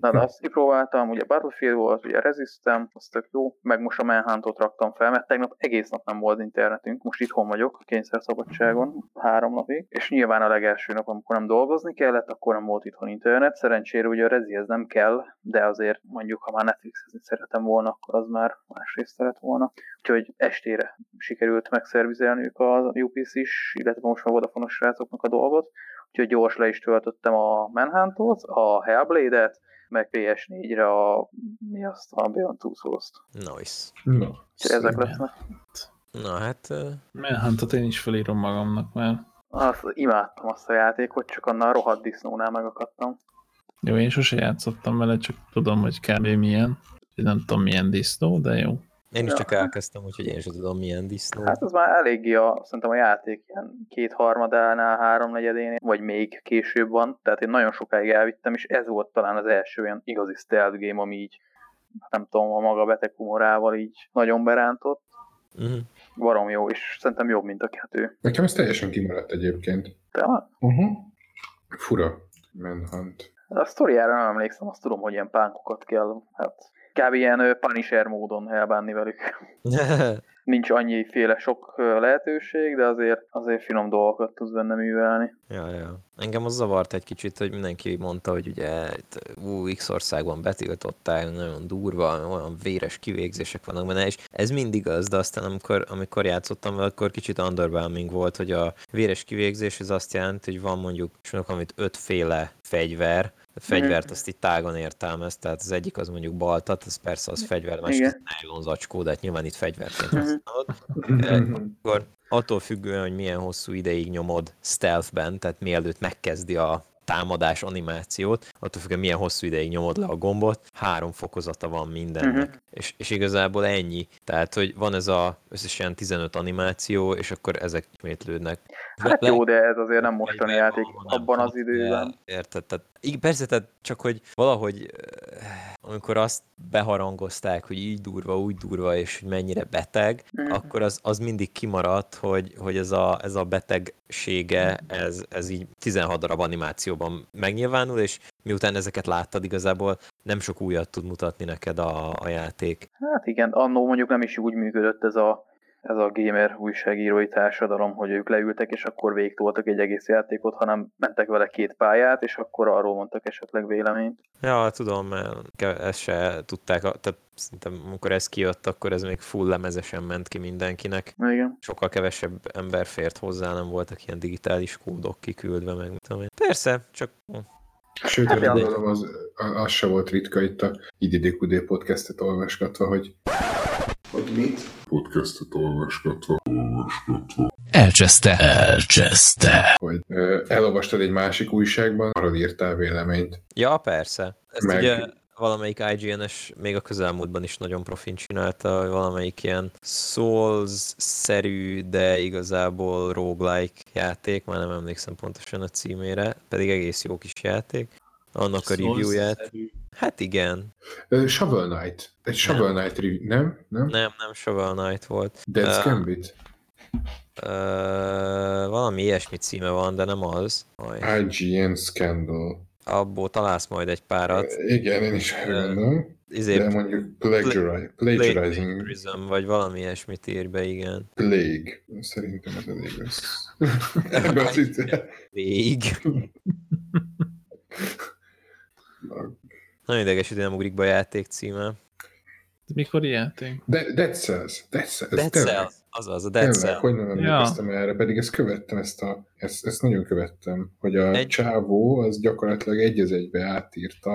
Na, de azt kipróbáltam, ugye Battlefield volt, ugye Resistem, az tök jó, meg most a Manhuntot raktam fel, mert tegnap egész nap nem volt internetünk, most itthon vagyok, kényszer szabadságon, három napig, és nyilván a legelső nap, amikor nem dolgozni kellett, akkor nem volt itthon internet, szerencsére ugye a Rezihez nem kell, de azért mondjuk, ha már Netflixezni szeretem volna, akkor az már másrészt szeret volna. Úgyhogy estére sikerült megszervizelniük a UPC-s, illetve most már Vodafone-os srácoknak a dolgot, úgyhogy gyors le is töltöttem a Manhuntot, a Hellblade-et, meg PS4-re a, mi azt, a Beyond Two Souls-t. nice. Na, Úgyhogy ezek lesznek. Na hát, ö, Manhuntot én is felírom magamnak, mert Azt imádtam azt a játékot, csak annál a rohadt disznónál megakadtam. jó, én sose játszottam vele, csak tudom, hogy kb. milyen. Nem tudom, milyen disznó, de jó. Én is Ja. csak elkezdtem, úgyhogy én sem tudom milyen disznó. Hát az már eléggé a, szerintem a játék ilyen kétharmadánál, háromnegyedén, vagy még később van, tehát én nagyon sokáig elvittem, és ez volt talán az első olyan igazi stealth game, ami így, nem tudom, a maga beteg humorával így nagyon berántott. Uh-huh. Barom jó, és szerintem jobb, mint a kettő. Nekem ez teljesen kimaradt egyébként. De a, Uh-huh. Fura. Manhunt. a sztoriára nem emlékszem, azt tudom, hogy ilyen pánkokat kell, hát kb. ilyen Punisher módon elbánni velük. Nincs annyiféle sok ö, lehetőség, de azért, azért finom dolgokat tudsz benne művelni. Ja, ja. Engem az zavart egy kicsit, hogy mindenki mondta, hogy ugye ú, X országban betiltották, nagyon durva, olyan véres kivégzések vannak benne, és ez mindig az, de aztán amikor, amikor játszottam akkor kicsit underwhelming volt, hogy a véres kivégzés az azt jelenti, hogy van mondjuk, és amit ötféle fegyver, a fegyvert azt itt tágon értelmez, tehát az egyik az mondjuk baltat, az persze az fegyver, másik Igen. az nylon zacskó, de hát nyilván itt fegyverként Mhm. használod akkor attól függően, hogy milyen hosszú ideig nyomod stealthben, tehát mielőtt megkezdi a támadás animációt, attól függően milyen hosszú ideig nyomod le a gombot, három fokozata van mindennek. Uh-huh. És, és igazából ennyi. Tehát, hogy van ez a összesen 15 animáció, és akkor ezek ismétlődnek. Hát Le- jó, de ez azért nem mostani játék abban az időben. Érted? Tehát, így, persze, tehát csak hogy valahogy amikor azt beharangozták, hogy így durva, úgy durva, és hogy mennyire beteg, Mhm. akkor az, az mindig kimaradt, hogy, hogy ez, a, ez a betegsége, ez, ez így 16 darab animációban megnyilvánul, és miután ezeket láttad, igazából nem sok újat tud mutatni neked a, a játék. Hát igen, annó mondjuk nem is úgy működött ez a, ez a gamer újságírói társadalom, hogy ők leültek, és akkor végtoltak egy egész játékot, hanem mentek vele két pályát, és akkor arról mondtak esetleg véleményt. Ja, tudom, ezt se tudták, tehát szerintem amikor ez kijött, akkor ez még full lemezesen ment ki mindenkinek. Igen. sokkal kevesebb ember fért hozzá, nem voltak ilyen digitális kódok kiküldve, meg tudom én. Persze, csak Sőt, Hát gondolom, az, az se volt ritka itt a IDDQD podcastet olvasgatva, hogy hogy mit? podcastet olvasgatva. Elcseszte. Elcseszte. Hogy ö, elolvastad egy másik újságban, arról írtál véleményt. ja, persze. Ezt Meg- ugye valamelyik IGN-es még a közelmúltban is nagyon profin csinálta, hogy valamelyik ilyen Souls-szerű, de igazából roguelike játék, már nem emlékszem pontosan a címére, pedig egész jó kis játék. Annak a reviewját. Souls-szerű. Hát igen. Shovel Knight. Egy Shovel Knight review, nem? Nem? Nem, nem Shovel Knight volt. Dead's Ö, Gambit? ö, valami ilyesmi címe van, de nem az. Aj, IGN Scandal. abból találsz majd egy párat. Ö, Igen, én is erre gondolom. Izé, De mondjuk plagiari- plagiarizing Plagiarism, vagy valami ilyesmit ír be, igen. plague. Szerintem ez elég lesz. Ebbe az itt. Vég. Nagyon idegesítő, nem ugrik be a játék címe. De mikor játék? De, Dead Cells. Dead Cells. Dead tényleg. Cells. Azaz, a Dead Tényleg, Cells. hogy nem emlékeztem erre, pedig ezt követtem, ezt, a, ezt, ezt nagyon követtem, hogy a Egy- egy... csávó az gyakorlatilag egy az egybe átírta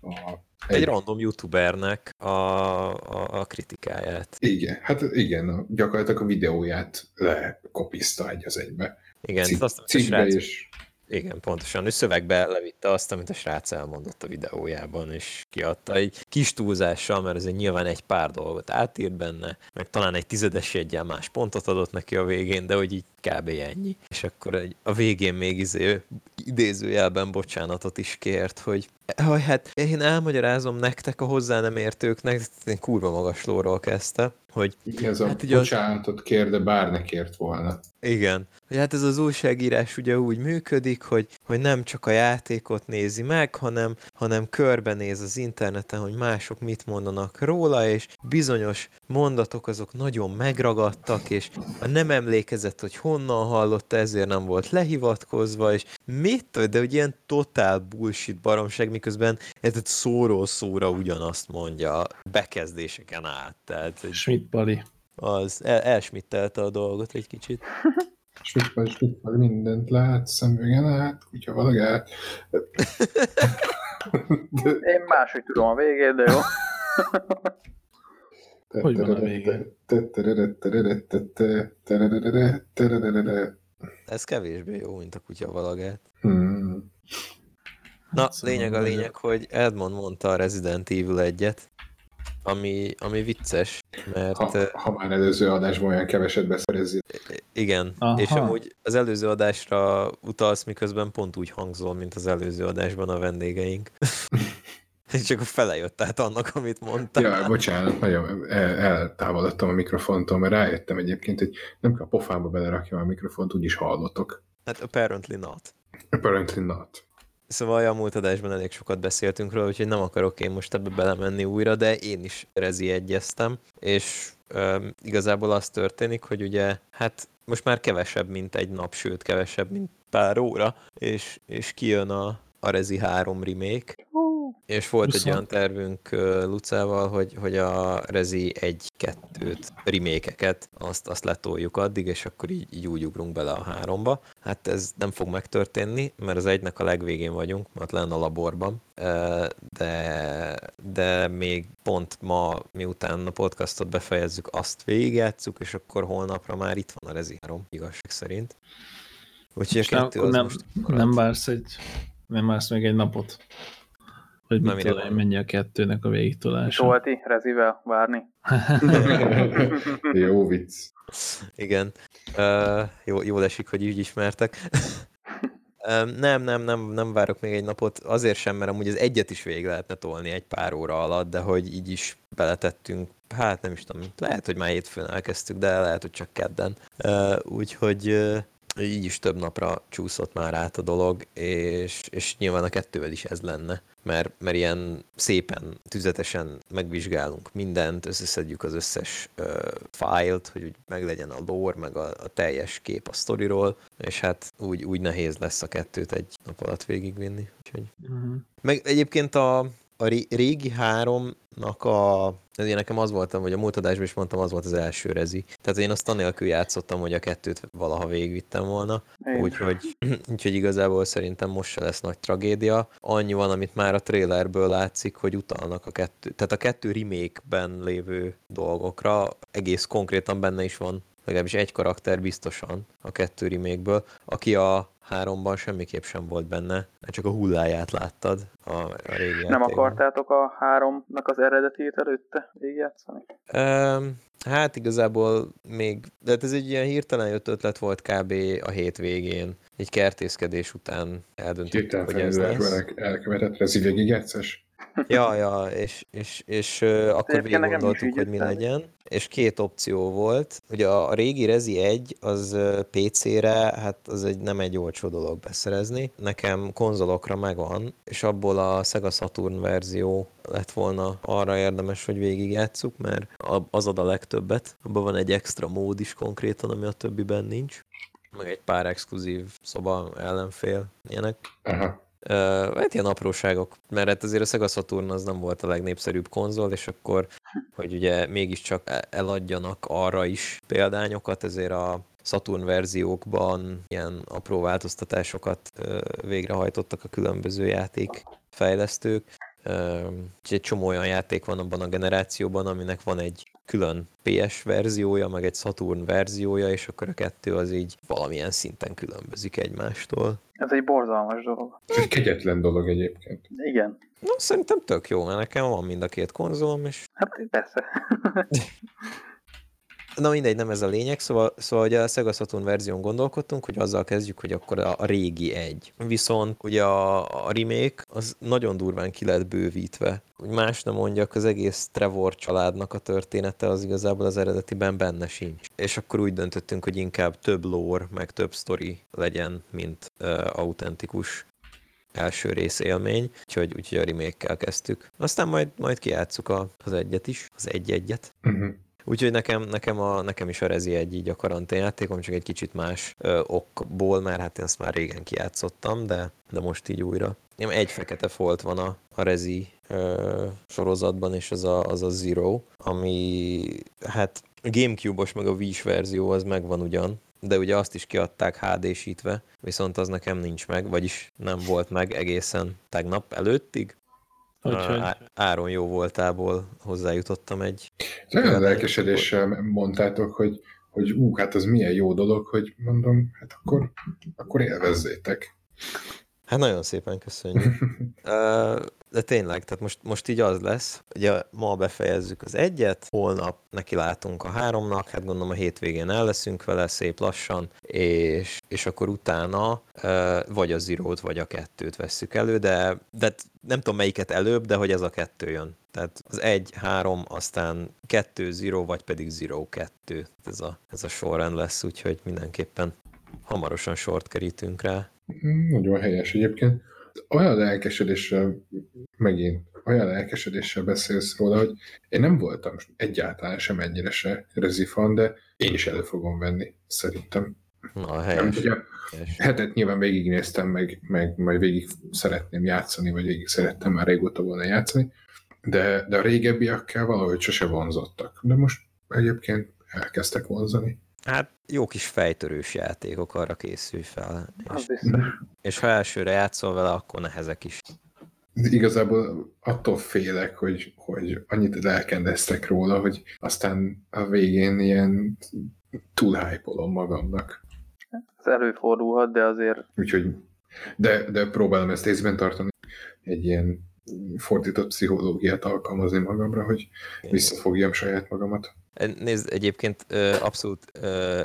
a, Egy random youtubernek a, a, a kritikáját. Igen, hát igen, a, gyakorlatilag a videóját lekopiszta egy az egybe. Igen, Cik- azt, srác, és igen, pontosan. Ő szövegbe levitte azt, amit a srác elmondott a videójában, és kiadta egy kis túlzással, mert azért nyilván egy pár dolgot átírt benne, meg talán egy tizedes jegyen más pontot adott neki a végén, de hogy így kb. ennyi. És akkor egy, a végén még izé, idézőjelben bocsánatot is kért, hogy hogy hát én elmagyarázom nektek a hozzá nem értőknek, én kurva magas lóról kezdte, hogy igen, ez a Hát ugye az- bocsánatot kér, de bár ne kért volna. igen. Hogy hát ez az újságírás ugye úgy működik, hogy, hogy nem csak a játékot nézi meg, hanem, hanem körbenéz az interneten, hogy mások mit mondanak róla, és bizonyos mondatok azok nagyon megragadtak, és nem emlékezett, hogy honnan hallotta, ezért nem volt lehivatkozva, és mit, tud, de hogy ilyen totál bullshit baromság, miközben ez szóról szóra ugyanazt mondja bekezdéseken át. Tehát Schmidt Pali. az el, elsmittelte a dolgot egy kicsit. Svippal, svippal, mindent lát, szemüvegen át, kutya valagát. De, Én máshogy tudom a végét, de jó. Hogy van a vége? Ez kevésbé jó, mint a kutya valagát. Hmm. Na, Hát szóval lényeg a lényeg, hogy Edmond mondta a Resident Evil egyet. ami, ami vicces, mert Ha, ha már előző adásban olyan keveset beszél, igen, Aha. és amúgy az előző adásra utalsz, miközben pont úgy hangzol, mint az előző adásban a vendégeink. Csak a fele jött át annak, amit mondtál. Ja, bocsánat, nagyon el, eltávolodtam a mikrofontól, mert rájöttem egyébként, hogy nem kell a pofába belerakjam a mikrofont, úgyis hallotok. Hát apparently not. Apparently not. Szóval a múlt adásban elég sokat beszéltünk róla, úgyhogy nem akarok én most ebbe belemenni újra, de én is rezi egyeztem, és um, igazából az történik, hogy ugye, hát most már kevesebb, mint egy nap, sőt kevesebb, mint pár óra, és, és kijön a, a Rezi 3 remake, és volt egy Viszont- olyan tervünk Lucával, hogy, hogy a Rezi 1-2-t, remékeket, azt, azt letoljuk addig, és akkor így, így úgy ugrunk bele a háromba. Hát ez nem fog megtörténni, mert az egynek a legvégén vagyunk, ott lenne a laborban, de, de még pont ma, miután a podcastot befejezzük, azt végigjátszuk, és akkor holnapra már itt van a Rezi 3, igazság szerint. Úgyhogy a nem, kettő akkor az nem, most... nem vársz egy, nem vársz még egy napot? Hogy mit tudom én, mennyi a kettőnek a végigtolása? Zsolti, Rezivel várni. Jó vicc. Igen. Uh, jó, jól esik, hogy így ismertek. Nem, nem, nem, nem várok még egy napot, azért sem, mert amúgy az egyet is végig lehetne tolni egy pár óra alatt, de hogy így is beletettünk, hát nem is tudom, lehet, hogy már hétfőn elkezdtük, de lehet, hogy csak kedden. Úgyhogy így is több napra csúszott már át a dolog, és, és nyilván a kettővel is ez lenne, mert, mert ilyen szépen, tüzetesen megvizsgálunk mindent, összeszedjük az összes uh, fájlt, hogy úgy meglegyen a lore, meg a, a teljes kép a sztoriról, és hát úgy, úgy nehéz lesz a kettőt egy nap alatt végigvinni. Úgyhogy. Mhm. Meg egyébként a, a ré- régi háromnak a... Ezért nekem az voltam, hogy a múlt adásban is mondtam, az volt az első rezi. Tehát én azt anélkül játszottam, hogy a kettőt valaha végigvittem volna. Én. Úgyhogy, úgyhogy igazából szerintem most se lesz nagy tragédia. Annyi van, amit már a trailerből látszik, hogy utalnak a kettő, tehát a kettő remake-ben lévő dolgokra egész konkrétan benne is van legalábbis egy karakter biztosan a kettő remake-ből, aki a háromban semmiképp sem volt benne, csak a hulláját láttad a, a régi Nem játékban. akartátok a háromnak az eredetét előtte végigjátszani? Um, hát igazából még, de hát ez egy ilyen hirtelen jött ötlet volt kb. a hétvégén, egy kertészkedés után eldöntöttük, Hirtelen hogy ez lesz. felülről elkövetett rezi végigjátszás. Ja, ja, és, és, és uh, akkor végig gondoltuk, hogy mi legyen, és két opció volt. Ugye a, a régi Rezi 1, az PC-re, hát az egy, nem egy olcsó dolog beszerezni. Nekem konzolokra megvan, és abból a Sega Saturn verzió lett volna arra érdemes, hogy végigjátszuk, mert az ad a legtöbbet. Abban van egy extra mód is konkrétan, ami a többiben nincs. Meg egy pár exkluzív szoba, ellenfél, ilyenek. Aha. Uh, hát ilyen apróságok, mert hát azért a Sega Saturn az nem volt a legnépszerűbb konzol, és akkor, hogy ugye mégiscsak e- eladjanak arra is példányokat, ezért a Saturn verziókban ilyen apró változtatásokat uh, végrehajtottak a különböző játékfejlesztők. Uh, egy csomó olyan játék van abban a generációban, aminek van egy külön PS verziója, meg egy Saturn verziója, és akkor a kettő az így valamilyen szinten különbözik egymástól. Ez egy borzalmas dolog. Ez egy kegyetlen dolog egyébként. Igen. Na, szerintem tök jó, mert nekem van mind a két konzolom, és Hát persze. na mindegy, nem ez a lényeg, szóval, szóval ugye a Sega Saturn verzión gondolkodtunk, hogy azzal kezdjük, hogy akkor a, a régi egy. Viszont ugye a, a remake az nagyon durván ki lett bővítve. Úgy más nem mondjak, az egész Trevor családnak a története az igazából az eredetiben benne sincs. És akkor úgy döntöttünk, hogy inkább több lore, meg több story legyen, mint uh, autentikus első rész élmény, úgyhogy, úgyhogy a remake-kel kezdtük. Aztán majd, majd kijátszuk a, az egyet is, az egy-egyet. Uh-huh. Úgyhogy nekem, nekem, a, nekem is a Rezi egy így a karanténjátékom, csak egy kicsit más ö, okból, mert hát én ezt már régen kijátszottam, de, de most így újra. Nem, egy fekete folt van a, a Rezi ö, sorozatban, és az a, az a Zero, ami hát Gamecube-os meg a Wii-s verzió az megvan ugyan, de ugye azt is kiadták HD-sítve, viszont az nekem nincs meg, vagyis nem volt meg egészen tegnap előttig. Úgyhogy Áron jó voltából hozzájutottam egy Ez Például- lelkesedéssel mondtátok, hogy, hogy ú, hát az milyen jó dolog, hogy mondom, hát akkor, akkor élvezzétek. Hát nagyon szépen köszönjük. uh, de tényleg, tehát most, most így az lesz, ugye ma befejezzük az egyet, holnap neki látunk a háromnak, hát gondolom a hétvégén el leszünk vele szép lassan, és, és akkor utána vagy a zero vagy a kettőt vesszük elő, de, de nem tudom melyiket előbb, de hogy ez a kettő jön. Tehát az egy, három, aztán kettő, zero, vagy pedig zero, kettő. Ez a, ez a sorrend lesz, úgyhogy mindenképpen hamarosan sort kerítünk rá. Nagyon helyes egyébként. Olyan lelkesedéssel, megint olyan lelkesedéssel beszélsz róla, hogy én nem voltam egyáltalán sem ennyire se rezifan, de én is elő fogom venni, szerintem. Na, helyes. Nem, ugye, hetet nyilván végignéztem, meg, meg majd végig szeretném játszani, vagy végig szerettem már régóta volna játszani, de, de a régebbiekkel valahogy sose vonzottak. De most egyébként elkezdtek vonzani. Hát jó kis fejtörős játékok, arra készülj fel. Az És, biztos. És ha elsőre játszol vele, akkor nehezek is. Igazából attól félek, hogy, hogy annyit lelkendeztek róla, hogy aztán a végén ilyen túl hype magamnak. Ez előfordulhat, de azért Úgyhogy, de, de próbálom ezt észben tartani, egy ilyen fordított pszichológiát alkalmazni magamra, hogy visszafogjam saját magamat. Nézd, egyébként abszolút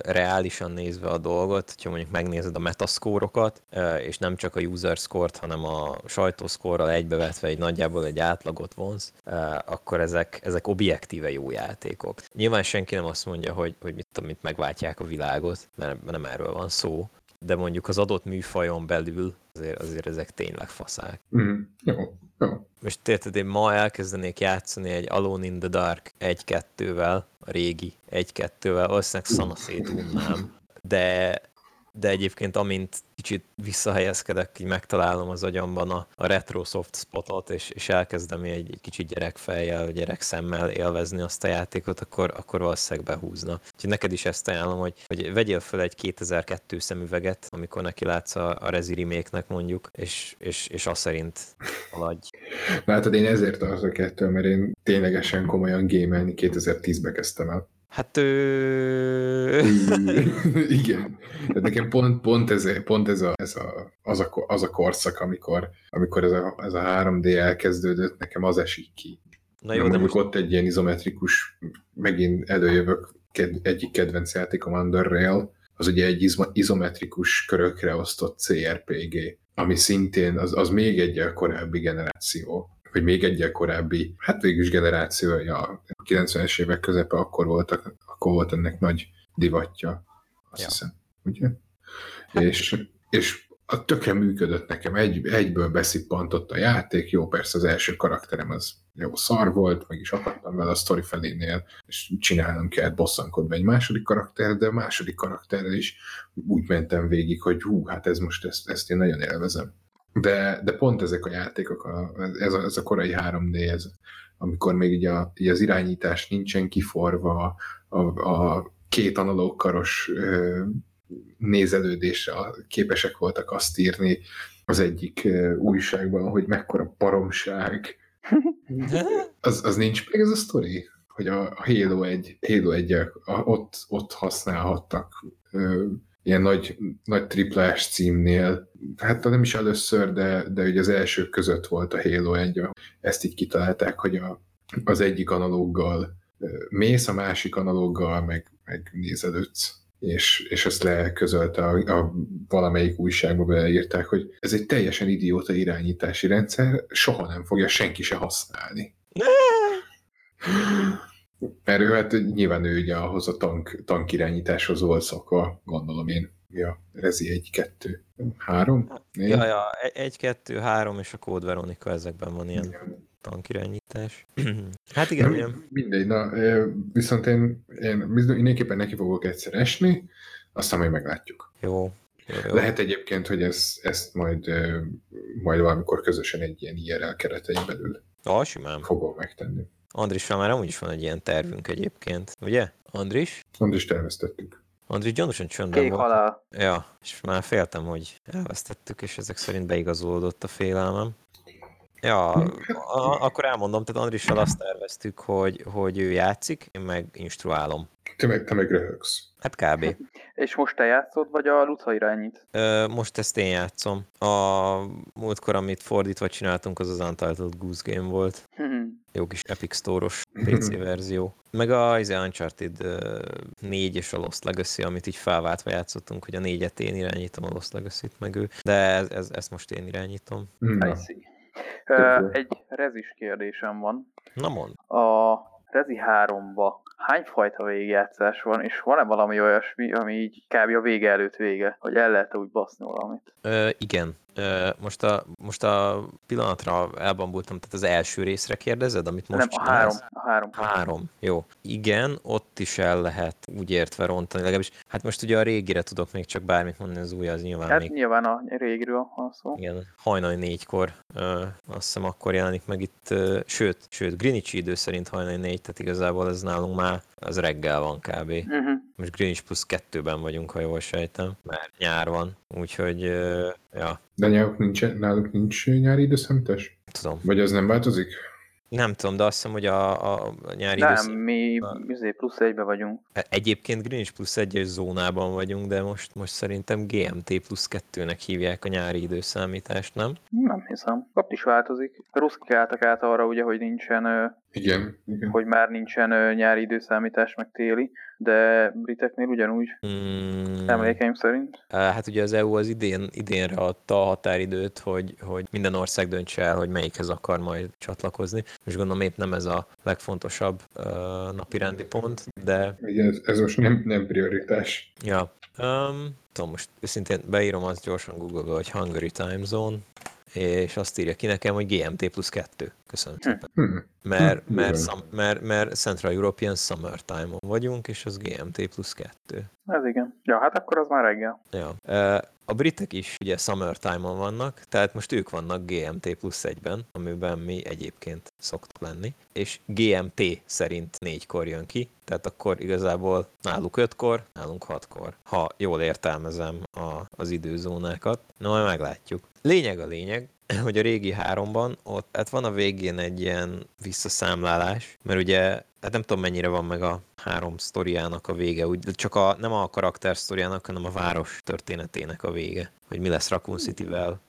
reálisan nézve a dolgot, hogyha mondjuk megnézed a metaszkórokat, ö, és nem csak a user score-t, hanem a sajtószkórral egybevetve egy nagyjából egy átlagot vonz, akkor ezek, ezek objektíve jó játékok. Nyilván senki nem azt mondja, hogy, hogy mit tudom, mit megváltják a világot, mert nem erről van szó, de mondjuk az adott műfajon belül azért, azért ezek tényleg faszák. Mm, jó, jó. Most érted, én ma elkezdenék játszani egy Alone in the Dark 1-2-vel, a régi 1-2-vel, valószínűleg szanaszét unnám, de, de egyébként amint kicsit visszahelyezkedek, így megtalálom az agyamban a, a retro soft spotot, és, és elkezdem egy, egy kicsit gyerekfejjel, gyerekszemmel élvezni azt a játékot, akkor, akkor valószínűleg behúzna. Úgyhogy neked is ezt ajánlom, hogy, hogy vegyél fel egy 2002 szemüveget, amikor neki látsz a, a Rezi remake mondjuk, és, és, és azt szerint haladj. Látod, én ezért tartok ettől, mert én ténylegesen komolyan gémelni 2010-be kezdtem el. Hát ő... Igen. Tehát nekem pont, pont, ez, pont ez, a, ez a, az, a, az a korszak, amikor, amikor ez, a, ez a 3D elkezdődött, nekem az esik ki. Na jó, de most... ott egy ilyen izometrikus, megint előjövök, ked, egyik kedvenc játékom Under Rail, az ugye egy izma, izometrikus körökre osztott CRPG, ami szintén az, az még egy korábbi generáció, vagy még egy korábbi, hát végül is generációja, a 90-es évek közepe akkor voltak, akkor volt ennek nagy divatja, azt Ja. hiszem, ugye? És, és a tökre működött nekem, egy, egyből beszippantott a játék, jó, persze az első karakterem az jó szar volt, meg is akadtam vele a sztori felénél, és csinálnom kellett bosszankodva egy második karakter, de a második karakterrel is úgy mentem végig, hogy hú, hát ez most, ezt, ezt én nagyon élvezem. De, de pont ezek a játékok, a, ez, a, ez a korai 3D, ez, amikor még így, a, így az irányítás nincsen kiforva, a, a két analóg karos nézelődésre képesek voltak azt írni az egyik újságban, hogy mekkora baromság. Az, az nincs meg ez a sztori? Hogy a, Halo 1, Halo 1 ott, ott használhattak ilyen nagy, nagy triplás címnél. Hát nem is először, de, de ugye az elsők között volt a Halo 1, ahol ezt így kitalálták, hogy a, az egyik analóggal mész, a másik analóggal meg, meg nézelődsz. És, és ezt leközölte a, a valamelyik újságba beleírták, hogy ez egy teljesen idióta irányítási rendszer, soha nem fogja senki se használni. Mert ő hát nyilván ő ugye ahhoz a tank, tankirányításhoz volt szokva, gondolom én. Ja, Rezi 1, 2, 3, 4. Ja, ja, e- egy, kettő, három, és a Code Veronica, ezekben van ilyen tankirányítás. hát igen, ilyen. mindegy, na, viszont én, én mindenképpen neki fogok egyszer esni, aztán majd meglátjuk. Jó. jó. Lehet egyébként, hogy ez, ezt majd, majd valamikor közösen egy ilyen IRL keretein belül Ja, simán. fogom megtenni. Andrissal már amúgy is van egy ilyen tervünk egyébként, ugye? Andris? Pont is terveztettük. Andris gyanúsan csöndben kék volt. halál. Ja, és már féltem, hogy elvesztettük, és ezek szerint beigazolódott a félelmem. Ja, a, akkor elmondom, tehát Andrissal azt terveztük, hogy, hogy ő játszik, én meg instruálom. Te meg, te meg röhögsz. Hát kb. És most te játszod, vagy a Luca irányít? Ö, most ezt én játszom. A múltkor, amit fordítva csináltunk, az az Untitled Goose Game volt. Mhm. Jó kis Epic Store-os PC verzió. Meg a izé, Uncharted ö, 4 és a Lost Legacy, amit így felváltva játszottunk, hogy a négyet én irányítom, a Lost Legacy-t meg ő. De ez, ez, ezt most én irányítom. Na, I see. Egy rezis kérdésem van. Na mond. A Rezi 3-ba hány fajta végigjátszás van, és van-e valami olyasmi, ami így kb. a vége előtt vége, hogy el lehet úgy baszni valamit? Ö, igen. Most, a, most a pillanatra elbambultam, tehát az első részre kérdezed, amit most Nem, a három. csinálsz? A három. Három. Jó. Igen, ott is el lehet úgy értve rontani, legalábbis. Hát most ugye a régire tudok még csak bármit mondani, az új az nyilván Hát még nyilván a régiről van szó. igen, hajnali négykor, ö, azt hiszem akkor jelenik meg itt, ö, sőt, sőt, Greenwich idő szerint hajnali négy, tehát igazából ez nálunk már, az reggel van kb. Uh-huh. Most Greenwich plusz kettőben vagyunk, ha jól sejtem, mert nyár van, úgyhogy, ja, de náluk nincs, náluk nincs nyári időszámítás? tudom. Vagy az nem változik? Nem tudom, de azt hiszem, hogy a, a nyári Nem, időszak... mi Na. izé, plusz egybe vagyunk. Egyébként Greenwich plusz egyes zónában vagyunk, de most, most szerintem GMT plusz kettőnek hívják a nyári időszámítást, nem? Nem hiszem. Ott is változik. Ruszkáltak át arra ugye, hogy nincsen, ö, Igen, igen. hogy már nincsen nyári időszámítás, meg téli, de briteknél ugyanúgy, Hmm, emlékeim szerint. Hát ugye az EU az idén, idénre adta a határidőt, hogy, hogy minden ország döntse el, hogy melyikhez akar majd csatlakozni. Most gondolom épp nem ez a legfontosabb uh, napi rendi pont, de Igen, ez, ez most nem, nem prioritás. ja. Um, tudom, most őszintén beírom azt gyorsan Google-be, hogy Hungary Time Zone, és azt írja ki nekem, hogy GMT plusz 2. Köszönöm Hm. szépen. Hm. Mert, Hm, mert, szam, mert, mert Central European Summer Time-on vagyunk, és az GMT plusz 2. Ez igen. Ja, hát akkor az már reggel. Ja. A britek is ugye Summertime-on vannak, tehát most ők vannak GMT plusz egyben, amiben mi egyébként szoktuk lenni, és GMT szerint négykor jön ki, tehát akkor igazából náluk ötkor, nálunk hatkor, ha jól értelmezem a, az időzónákat. Na, majd meglátjuk. Lényeg a lényeg, hogy a régi háromban ott hát van a végén egy ilyen visszaszámlálás, mert ugye hát nem tudom mennyire van meg a három sztoriának a vége, úgy, csak a, nem a karakter sztoriának, hanem a város történetének a vége, hogy mi lesz Raccoon City-vel.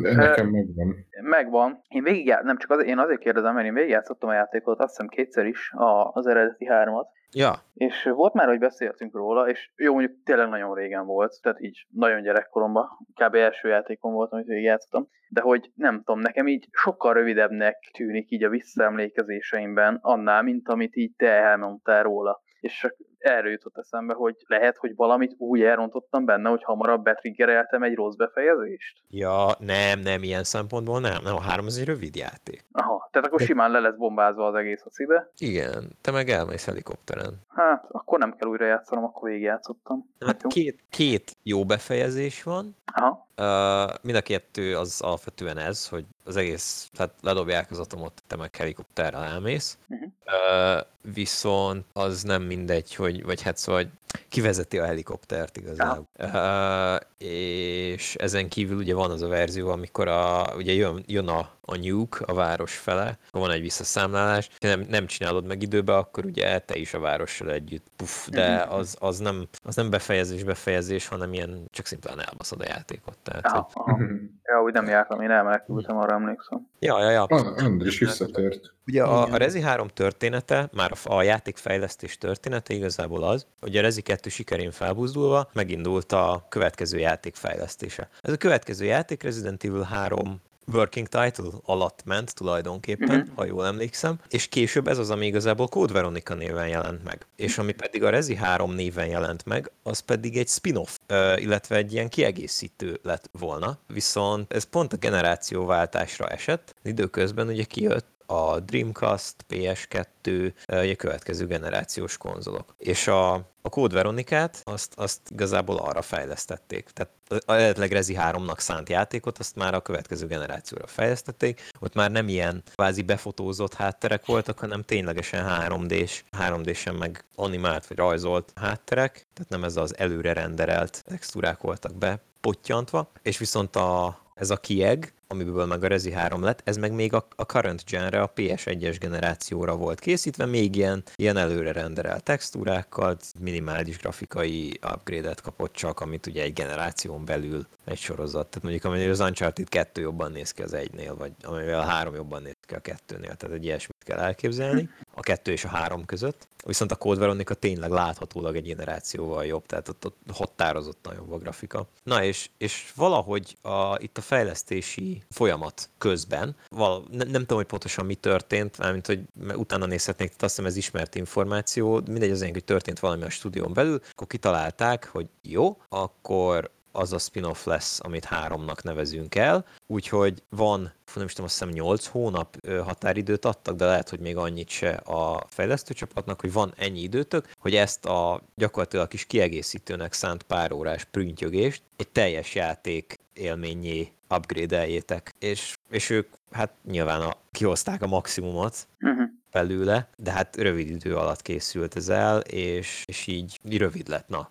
Nekem megvan. Megvan. Én végig, nem csak az, én azért kérdezem, mert én végigjátszottam a játékot, azt hiszem kétszer is, a, az eredeti hármat, Ja, és volt már, hogy beszéltünk róla, és jó, mondjuk tényleg nagyon régen volt, tehát így nagyon gyerekkoromban, kb. első játékom volt, amit végigjátszottam, de hogy nem tudom, nekem így sokkal rövidebbnek tűnik így a visszaemlékezéseimben annál, mint amit így te elmondtál róla. És erről jutott eszembe, hogy lehet, hogy valamit úgy elrontottam benne, hogy hamarabb betriggereltem egy rossz befejezést. ja, nem, nem, ilyen szempontból nem, nem, a három az egy rövid játék. Aha, tehát akkor simán le lesz bombázva az egész a szíve. Igen, te meg elmész helikopteren. Hát, akkor nem kell újra játszanom, akkor végigjátszottam. Hát Jó. két, két jó befejezés van, Aha. Uh, mind a kettő az alapvetően ez, hogy az egész, tehát ledobják az atomot, te meg helikopterrel elmész. Mhm. Uh, viszont az nem mindegy, hogy, vagy hát szóval, hogy kivezeti a helikoptert igazából. Uh, és ezen kívül ugye van az a verzió, amikor a, ugye jön, jön a, a nuke a város fele, akkor van egy visszaszámlálás, ha nem, nem csinálod meg időbe, akkor ugye te is a várossal együtt puff, de Mhm. az, az, nem, az nem befejezés, befejezés, hanem ilyen csak szimplán elbaszod a játékot. Tehát, hogy, Aha. Ja, úgy nem jártam, én elmenekültem, arra emlékszem. ja, ja, ja. Ah, Andris visszatért. Ugye a, a Rezi 3 története, már a, a játékfejlesztés története igazából az, hogy a Rezi 2 sikerén felbuzdulva megindult a következő játék fejlesztése. Ez a következő játék Resident Evil 3 working title alatt ment tulajdonképpen, Mhm. ha jól emlékszem, és később ez az, ami igazából Code Veronica néven jelent meg. És ami pedig a Rezi 3 néven jelent meg, az pedig egy spin-off, illetve egy ilyen kiegészítő lett volna, viszont ez pont a generációváltásra esett, időközben ugye kijött a Dreamcast, PS2, ö, ugye következő generációs konzolok. És a, a Code Veronikát azt, azt igazából arra fejlesztették. Tehát a eredetileg Rezi 3-nak szánt játékot, azt már a következő generációra fejlesztették. Ott már nem ilyen kvázi befotózott hátterek voltak, hanem ténylegesen 3D-s, 3D-sen meg animált vagy rajzolt hátterek, tehát nem ez az előre renderelt textúrák voltak be pottyantva, és viszont a, ez a kieg, amiből meg a Rezi 3 lett, ez meg még a, a current genre, a PS1-es generációra volt készítve, még ilyen, ilyen előre renderelt textúrákkal, minimális grafikai upgrade-et kapott csak, amit ugye egy generáción belül egy sorozat. Tehát mondjuk amivel az Uncharted 2 jobban néz ki az egynél, vagy amivel a 3 jobban néz ki a kettőnél. Tehát egy ilyesmit kell elképzelni a kettő és a három között. Viszont a Code Veronica tényleg láthatólag egy generációval jobb, tehát ott, ott határozottan jobb a grafika. Na és, és valahogy a, itt a fejlesztési folyamat közben, val, ne, nem tudom, hogy pontosan mi történt, mármint, hogy utána nézhetnék, tehát azt hiszem ez ismert információ, mindegy az hogy történt valami a stúdión belül, akkor kitalálták, hogy jó, akkor az a spin-off lesz, amit háromnak nevezünk el, úgyhogy van, nem is tudom, azt hiszem 8 hónap határidőt adtak, de lehet, hogy még annyit se a fejlesztő csapatnak, hogy van ennyi időtök, hogy ezt a gyakorlatilag kis kiegészítőnek szánt pár órás prüntjögést egy teljes játék élményé upgrade-eljétek, és, és ők hát nyilván a, kihozták a maximumot, uh-huh belőle, de hát rövid idő alatt készült ez el, és, és így rövid lett, na.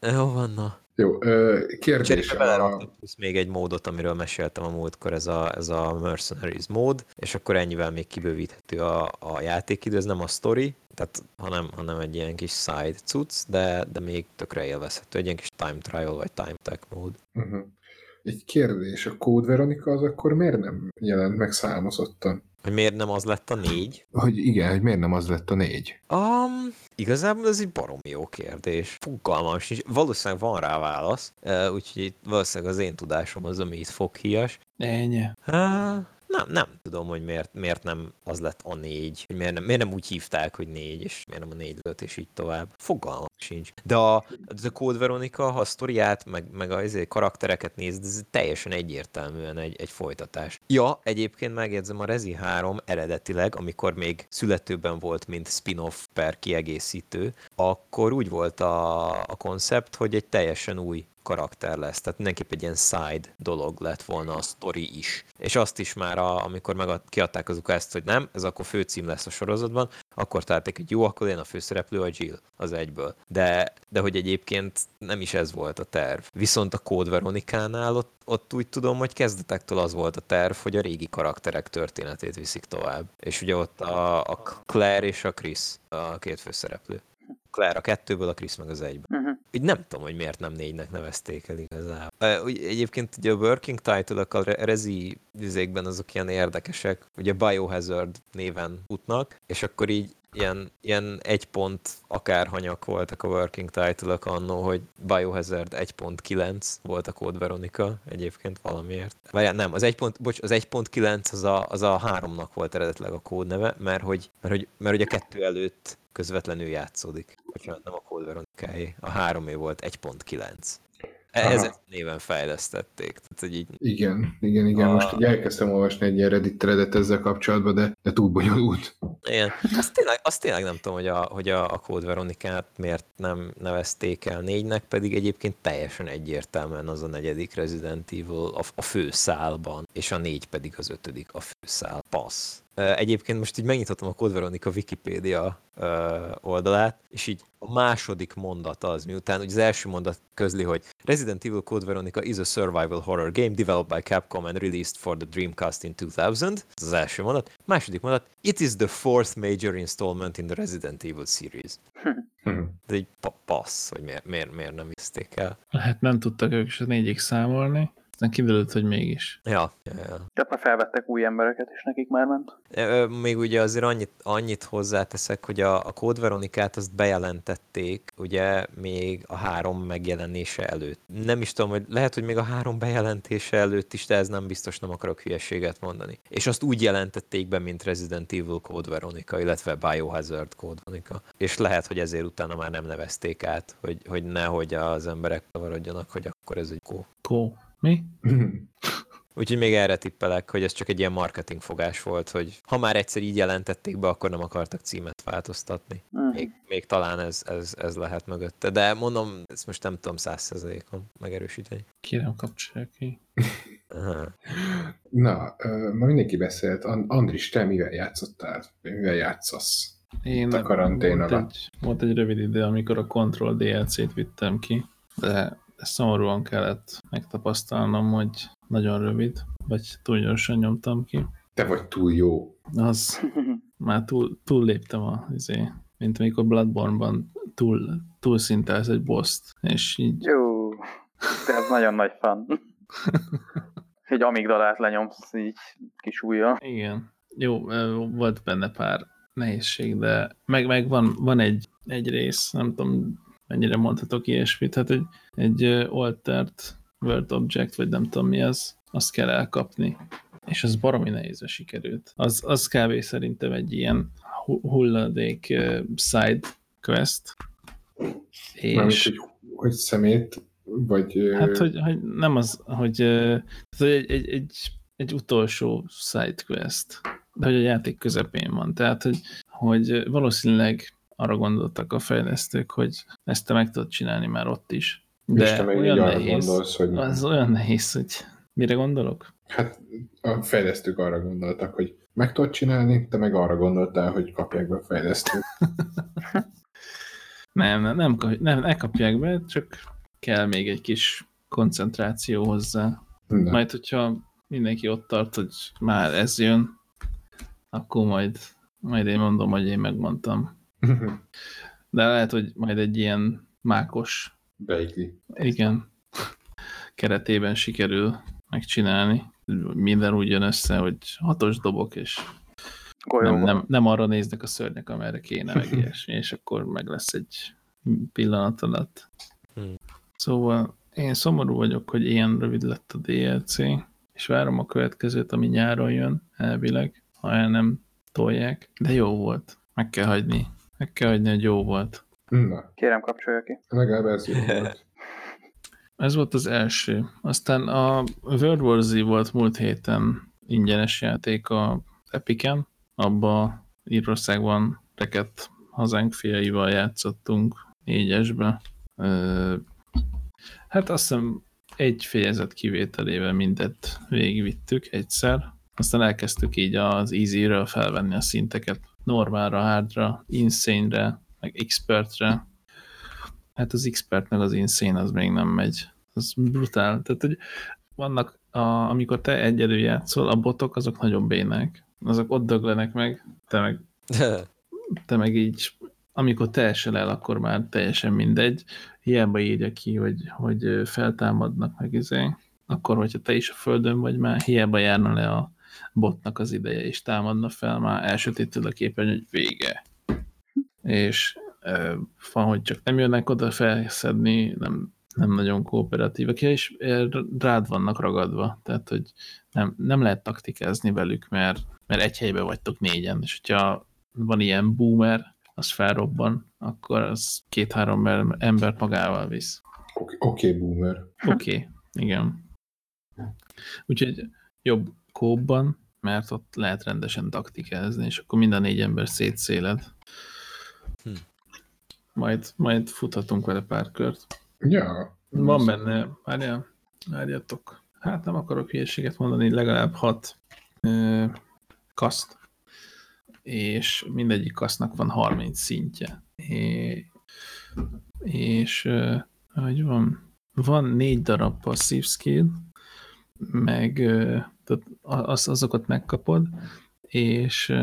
Jó van, na. Jó, kérdés. A... még egy módot, amiről meséltem a múltkor, ez a, ez a Mercenaries mód, és akkor ennyivel még kibővíthető a, a játékidő, ez nem a story, tehát, hanem, hanem egy ilyen kis side cucc, de, de még tökre élvezhető, egy ilyen kis time trial vagy time tech mód. Uh-huh. Egy kérdés, a Code Veronica az akkor miért nem jelent meg számozottan? Hogy miért nem az lett a négy? Hogy igen, hogy miért nem az lett a négy? Um, igazából ez egy barom jó kérdés. Fogalmam sincs. Valószínűleg van rá válasz, úgyhogy valószínűleg az én tudásom az, ami itt foghias. Ennyi. Uh, nem, nem tudom, hogy miért, miért nem az lett a négy, hogy miért nem, miért nem úgy hívták, hogy négy, és miért nem a négy lett, és így tovább. Fogalmam sincs. De a, a Code Veronica, ha a sztoriát, meg, meg a ezért karaktereket nézd, ez teljesen egyértelműen egy, egy folytatás. Ja, egyébként megjegyzem, a Rezi 3 eredetileg, amikor még születőben volt, mint spin-off per kiegészítő, akkor úgy volt a, a koncept, hogy egy teljesen új karakter lesz, tehát mindenképp egy ilyen side dolog lett volna a story is. És azt is már, a, amikor meg kiadták azok ezt, hogy nem, ez akkor főcím lesz a sorozatban, akkor találták, hogy jó, akkor én a főszereplő a Jill az egyből. De, de hogy egyébként nem is ez volt a terv. Viszont a Code Veronikánál ott, ott úgy tudom, hogy kezdetektől az volt a terv, hogy a régi karakterek történetét viszik tovább. És ugye ott a, a Claire és a Chris a két főszereplő. Claire a kettőből, a Chris meg az egyből. Uh-huh. Úgy nem tudom, hogy miért nem négynek nevezték el igazából. Egyébként ugye a working title-ok a rezi üzékben azok ilyen érdekesek, ugye Biohazard néven futnak, és akkor így ilyen, ilyen egy pont akárhanyak voltak a working title-ok annó, hogy Biohazard 1.9 volt a Code Veronica egyébként valamiért. Várjál, nem, az 1. Pont, bocs, az 1.9 az a, az a háromnak volt eredetileg a kódneve, mert hogy, mert hogy, mert hogy a kettő előtt közvetlenül játszódik. Bocsánat, nem a Code Veronica a háromé volt 1.9. Ez néven fejlesztették. Tehát, hogy így... Igen, igen, igen. A... Most így elkezdtem olvasni egy Reddit threadet ezzel kapcsolatban, de, de túl bonyolult. Igen. Azt tényleg, azt tényleg nem tudom, hogy a, hogy a, a Code Veronikát miért nem nevezték el négynek, pedig egyébként teljesen egyértelműen az a negyedik Resident Evil a, a főszálban, és a négy pedig az ötödik a főszál. Passz. Egyébként most így megnyitottam a Code Veronica Wikipédia oldalát, és így a második mondat az, miután ugye az első mondat közli, hogy Resident Evil Code Veronica is a survival horror game developed by Capcom and released for the Dreamcast in 2000. Ez az első mondat. Második mondat, it is the fourth major installment in the Resident Evil series. De egy passz, hogy miért, miért, miért nem viszték el. Lehet nem tudtak ők is a négyig számolni aztán kiderült, hogy mégis. Ja, ja, ja. Tehát már felvettek új embereket, és nekik már ment. Még ugye azért annyit, annyit hozzáteszek, hogy a, a Code Veronikát azt bejelentették, ugye még a három megjelenése előtt. Nem is tudom, hogy lehet, hogy még a három bejelentése előtt is, de ez nem biztos, nem akarok hülyeséget mondani. És azt úgy jelentették be, mint Resident Evil Code Veronica, illetve Biohazard Code Veronica. És lehet, hogy ezért utána már nem nevezték át, hogy, hogy nehogy az emberek kavarodjanak, hogy akkor ez egy kó. Kó. Mi? Úgyhogy még erre tippelek, hogy ez csak egy ilyen marketing fogás volt, hogy ha már egyszer így jelentették be, akkor nem akartak címet változtatni. Uh-huh. Még, még talán ez, ez, ez lehet mögötte. De mondom, ezt most nem tudom százszerzalékon megerősíteni. Kérem, kapcsolja ki. Aha. Na, ma mindenki beszélt. Andris, te mivel játszottál? Mivel játszasz? Én a karantén volt alatt. Egy, volt egy rövid idő, amikor a Control DLC-t vittem ki, de ezt szomorúan kellett megtapasztalnom, hogy nagyon rövid, vagy túl gyorsan nyomtam ki. Te vagy túl jó. Az már túl, túl léptem a, izé, mint amikor Bloodborne-ban túl, túl szintelsz egy boss és így Jó, de ez nagyon nagy fan. Egy amigdalát lenyomsz így kis ujjal. Igen. Jó, volt benne pár nehézség, de meg, meg van, van egy, egy rész, nem tudom, mennyire mondhatok ilyesmit, hát egy, egy altert word object, vagy nem tudom mi az, azt kell elkapni. És az baromi nehézre sikerült. Az, az kb. szerintem egy ilyen hu- hulladék side quest. És... hogy, hogy szemét, vagy... Hát, hogy, hogy nem az, hogy tehát egy, egy, egy, egy utolsó side quest, de hogy a játék közepén van. Tehát, hogy, hogy valószínűleg arra gondoltak a fejlesztők, hogy ezt te meg tudod csinálni már ott is. De így olyan nehéz, gondolsz, hogy... az olyan nehéz, hogy mire gondolok? Hát a fejlesztők arra gondoltak, hogy meg tudod csinálni, te meg arra gondoltál, hogy kapják be a fejlesztők. Nem, nem, nem, nem, ne kapják be, csak kell még egy kis koncentráció hozzá. Na. Majd, hogyha mindenki ott tart, hogy már ez jön, akkor majd, majd én mondom, hogy én megmondtam. De lehet, hogy majd egy ilyen mákos, Beigli. igen, keretében sikerül megcsinálni. Minden úgy jön össze, hogy hatos dobok, és nem, nem, nem arra néznek a szörnyek, amerre kéne, meg ilyesmi, és akkor meg lesz egy pillanat alatt. Hmm. Szóval én szomorú vagyok, hogy ilyen rövid lett a DLC, és várom a következőt, ami nyáron jön, elvileg, ha el nem tolják. De jó volt. Meg kell hagyni. Meg kell hagyni, hogy jó volt. Na, Kérem, kapcsolja ki. legalább ez jó volt. Ez volt az első. Aztán a World War Z volt múlt héten ingyenes játék a Epicen. Abba Írországban rekett hazánk fiaival játszottunk négyesbe. Hát azt hiszem egy fejezet kivételével mindet végigvittük egyszer. Aztán elkezdtük így az easy-ről felvenni a szinteket. Normálra, hardra, insane-re, meg expertre. Hát az expert meg az insane az még nem megy. Az brutál. Tehát, hogy vannak, a, amikor te egyedül játszol, a botok azok nagyon bénák. Azok ott döglenek meg, te meg te meg így, amikor te esel el, akkor már teljesen mindegy. Hiába írja ki, hogy, hogy feltámadnak meg izé. Akkor, hogyha te is a földön vagy már, hiába járna le a botnak az ideje, és támadna fel, már elsötétül a képen, hogy vége. És ö, van, hogy csak nem jönnek oda felszedni, nem, nem nagyon kooperatívak, ja, és rád vannak ragadva, tehát, hogy nem, nem lehet taktikázni velük, mert, mert egy helyben vagytok négyen, és hogyha van ilyen boomer, az felrobban, akkor az két-három embert magával visz. Oké, okay, boomer. Oké, okay, igen. Úgyhogy jobb kóban, mert ott lehet rendesen taktikázni, és akkor mind a négy ember szétszéled. Hm. Majd, majd futhatunk vele pár kört. Ja. Van benne, várjál, várjatok. Hát nem akarok hülyeséget mondani, legalább hat ö, kaszt, és mindegyik kasznak van 30 szintje. É, és ö, hogy van, van négy darab passzív skill, meg ö, tehát az, azokat megkapod, és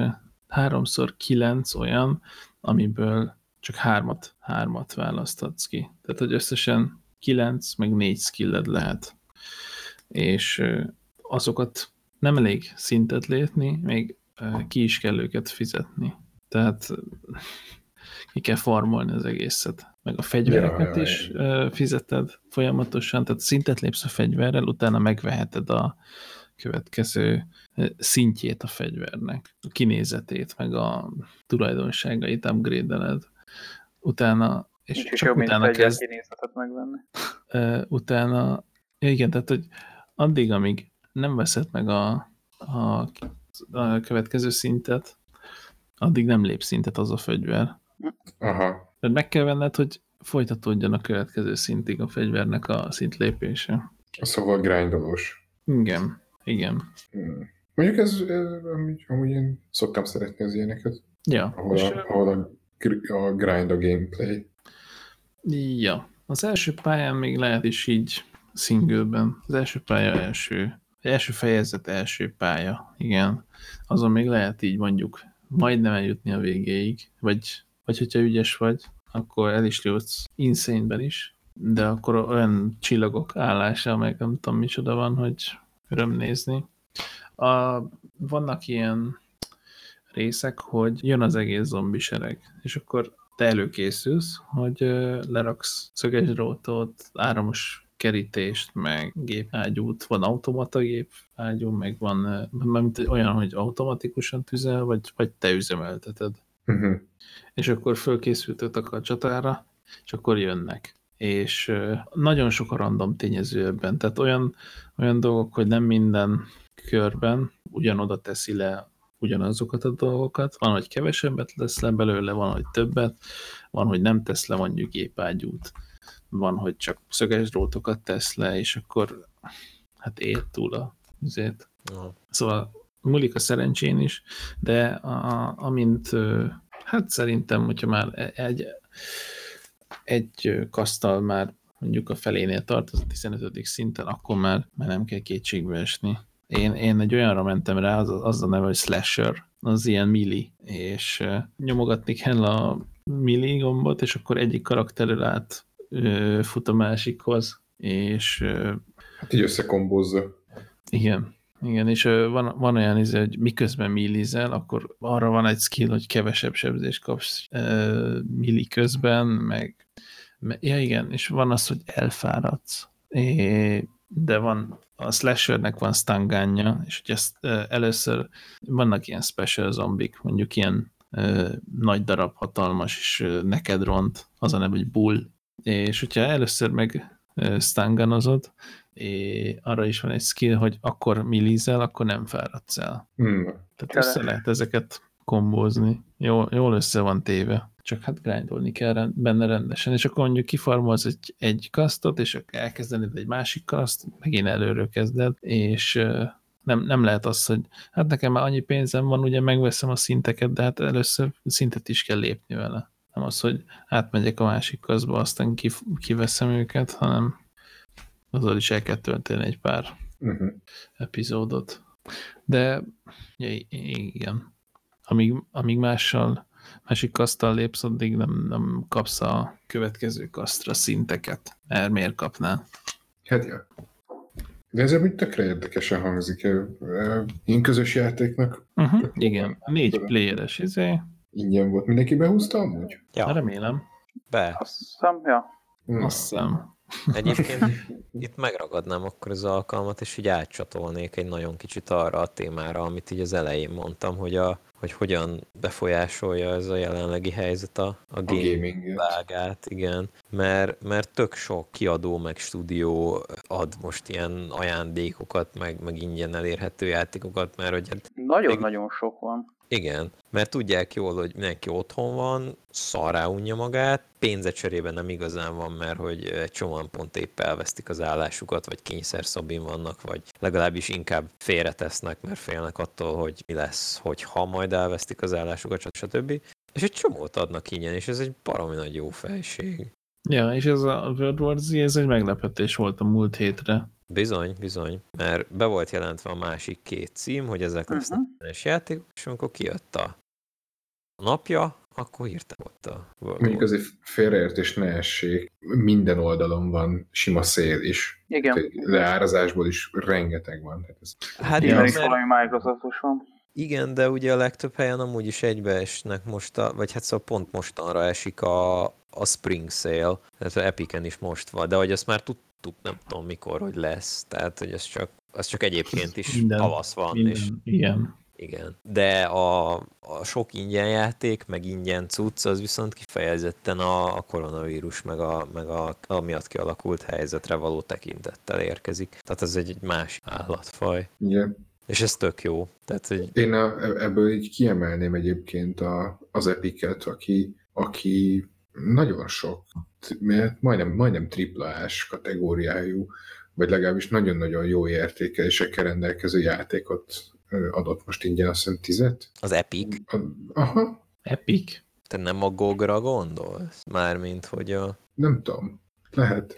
háromszor kilenc olyan, amiből csak hármat, hármat választhatsz ki. Tehát, hogy összesen kilenc, meg négy skilled lehet. És azokat nem elég szintet lépni, még ki is kell őket fizetni. Tehát ki kell farmolni az egészet. Meg a fegyvereket Ja, ja, is ö, fizeted folyamatosan, tehát szintet lépsz a fegyverrel, utána megveheted a következő szintjét a fegyvernek, a kinézetét, meg a tulajdonságait upgrade-eled. Utána, és Nincs csak jobb, utána kezd, kinézetet megvenni. utána, igen, tehát, hogy addig, amíg nem veszed meg a, a, a következő szintet, addig nem lép szintet az a fegyver. Aha. Tehát meg kell venned, hogy folytatódjon a következő szintig a fegyvernek a szintlépése. Szóval grindolós. Igen, igen. Hmm. Mondjuk ez, ez amúgy, amúgy én szoktam szeretni az ilyeneket, Ja, ahol és, a, ahol a, a grind a gameplay. ja. Az első pályán még lehet is így singleben. Az első pálya első. Első fejezet első pálya, igen. Azon még lehet így mondjuk majdnem eljutni a végéig, vagy, vagy hogyha ügyes vagy, akkor el is jutsz insane is, de akkor olyan csillagok állása, meg nem tudom micsoda van, hogy öröm nézni. A, vannak ilyen részek, hogy jön az egész zombi sereg, és akkor te előkészülsz, hogy leraksz szöges drótot, áramos kerítést, meg gépágyút, van automata gépágyú, meg van mint olyan, hogy automatikusan tüzel, vagy, vagy te üzemelteted. Uh-huh. És akkor fölkészültetek a csatára, és akkor jönnek. És nagyon sok a random tényező ebben, tehát olyan, olyan dolgok, hogy nem minden körben ugyanoda teszi le ugyanazokat a dolgokat. Van, hogy kevesebbet lesz le belőle, van, hogy többet, van, hogy nem tesz le mondjuk gépágyút, van, hogy csak szöges drótokat tesz le, és akkor hát ér túl a üzét. Szóval múlik a szerencsén is, de a, amint hát szerintem, hogyha már egy, egy kasztal már mondjuk a felénél tart, az a 15. szinten, akkor már, már nem kell kétségbe esni. Én, én egy olyanra mentem rá, az, az a neve, hogy Slasher, az ilyen mili, és nyomogatni kell a mili gombot, és akkor egyik karakterről át uh, fut a másikhoz, és... Uh, hát így összekombózza. Igen, igen, és uh, van, van olyan izé, hogy miközben millizel, akkor arra van egy skill, hogy kevesebb sebzést kapsz uh, milli közben, meg, meg ja igen, és van az, hogy elfáradsz. É, de van a slashernek van stangánja, és hogy ezt először vannak ilyen special zombik, mondjuk ilyen ö, nagy darab, hatalmas, és neked ront, az a neve, hogy bull, és hogyha először meg stanganozod, és arra is van egy skill, hogy akkor millizel, akkor nem fáradsz el. Hmm. Tehát össze lehet ezeket kombózni. Jól, jól össze van téve csak hát grindolni kell benne rendesen, és akkor mondjuk kifarmolsz egy, egy kasztot, és akkor elkezdened egy másik kaszt, megint előről kezded, és nem, nem lehet az, hogy hát nekem már annyi pénzem van, ugye megveszem a szinteket, de hát először szintet is kell lépni vele. Nem az, hogy átmegyek a másik kaszba, aztán kiveszem őket, hanem azzal is el kell tölteni egy pár uh-huh. epizódot. De ja, igen, amíg, amíg mással másik kasztal lépsz, addig nem, nem kapsz a következő kasztra szinteket. Mert miért kapnál? Hát ja. De ez úgy tökre érdekesen hangzik. Én közös játéknak. Uh-huh, igen, négy playeres izé. Ingyen volt. Mindenki behúzta amúgy? Ja. Remélem. Be. Azt hiszem, ja. Azt hiszem. Egyébként itt megragadnám akkor az alkalmat, és így átcsatolnék egy nagyon kicsit arra a témára, amit így az elején mondtam, hogy a, hogy hogyan befolyásolja ez a jelenlegi helyzet a, a, a gaming vágát, igen. Mert, mert tök sok kiadó meg stúdió ad most ilyen ajándékokat, meg, meg ingyen elérhető játékokat, mert hogy... Hát Nagyon-nagyon még... sok van. Igen, mert tudják jól, hogy mindenki otthon van, szarrá unja magát, pénze cserében nem igazán van, mert hogy egy csomóan pont épp elvesztik az állásukat, vagy kényszer szabin vannak, vagy legalábbis inkább félretesznek, mert félnek attól, hogy mi lesz, hogy ha majd elvesztik az állásukat, stb. És egy csomót adnak ingyen, és ez egy baromi nagy jó fejség. Ja, és ez a World War Z, ez egy meglepetés volt a múlt hétre. Bizony, bizony, mert be volt jelentve a másik két cím, hogy ezek uh-huh. lesznek játékok, és amikor kijött a napja, akkor írtam ott a World Mondjuk azért félreértés ne essék, minden oldalon van sima szél is. Igen. Leárazásból is rengeteg van. Tehát ez hát igen, mert... valami Microsoftos van. Igen, de ugye a legtöbb helyen amúgy is egybeesnek most, a, vagy hát szóval pont mostanra esik a, a Spring Sale, tehát az Epicen is most van, de hogy azt már tudtuk, nem tudom mikor, hogy lesz, tehát hogy ez csak, az csak egyébként is minden, tavasz van. Minden, és igen. Igen, de a, a sok ingyen játék, meg ingyen cucc, az viszont kifejezetten a, a koronavírus, meg, a, meg a, a miatt kialakult helyzetre való tekintettel érkezik. Tehát ez egy, egy más állatfaj. Igen. És ez tök jó. Tehát, hogy... Én a, ebből így kiemelném egyébként a, az Epicet, aki, aki nagyon sok, majdnem, majdnem triplás kategóriájú, vagy legalábbis nagyon-nagyon jó értékelésekkel rendelkező játékot adott most ingyen, azt hiszem tizet. Az Epic? A, aha. Epic? Te nem a GOG-ra gondolsz? Mármint, hogy a... Nem tudom. Lehet.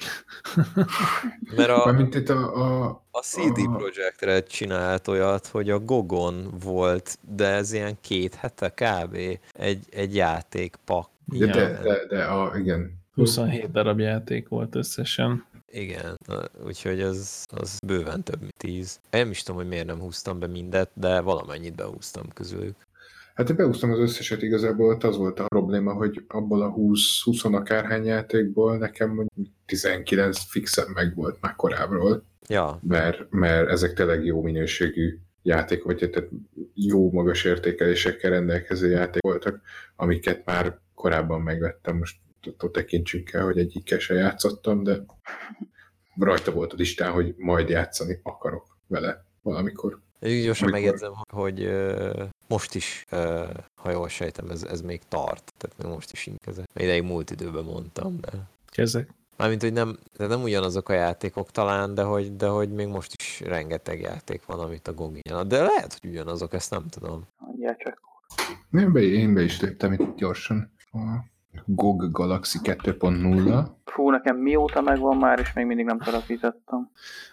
Mert a, Mármint itt a, a, a CD a- Projekt Red csinált olyat, hogy a Gogon volt, de ez ilyen két hete kb. egy, egy játékpak. de, Ja. de, de, de a, igen. 27 darab játék volt összesen. Igen, úgyhogy az, az bőven több, mint 10. Én nem is tudom, hogy miért nem húztam be mindet, de valamennyit behúztam közülük. Hát én beúsztam az összeset, igazából ott az volt a probléma, hogy abból a 20-20 akárhány játékból nekem mondjuk 19 fixen meg volt már korábbról, Ja, mert, mert ezek tényleg jó minőségű játék, vagy tehát jó magas értékelésekkel rendelkező játék voltak, amiket már korábban megvettem, most attól tekintsünk el, hogy egyikkel se játszottam, de rajta volt a listán, hogy majd játszani akarok vele valamikor. Így gyorsan Amikor? megjegyzem, hogy ö, most is, ö, ha jól sejtem, ez, ez még tart. Tehát még most is inkezek. Ideig múlt időben mondtam, de... Kezek. Mármint, hogy nem, de nem ugyanazok a játékok talán, de hogy, de hogy még most is rengeteg játék van, amit a GOG ad. De lehet, hogy ugyanazok, ezt nem tudom. Mondjál csak. Én be, én be is léptem itt gyorsan. A GOG Galaxy 2.0. Fú, nekem mióta megvan már, és még mindig nem telepítettem.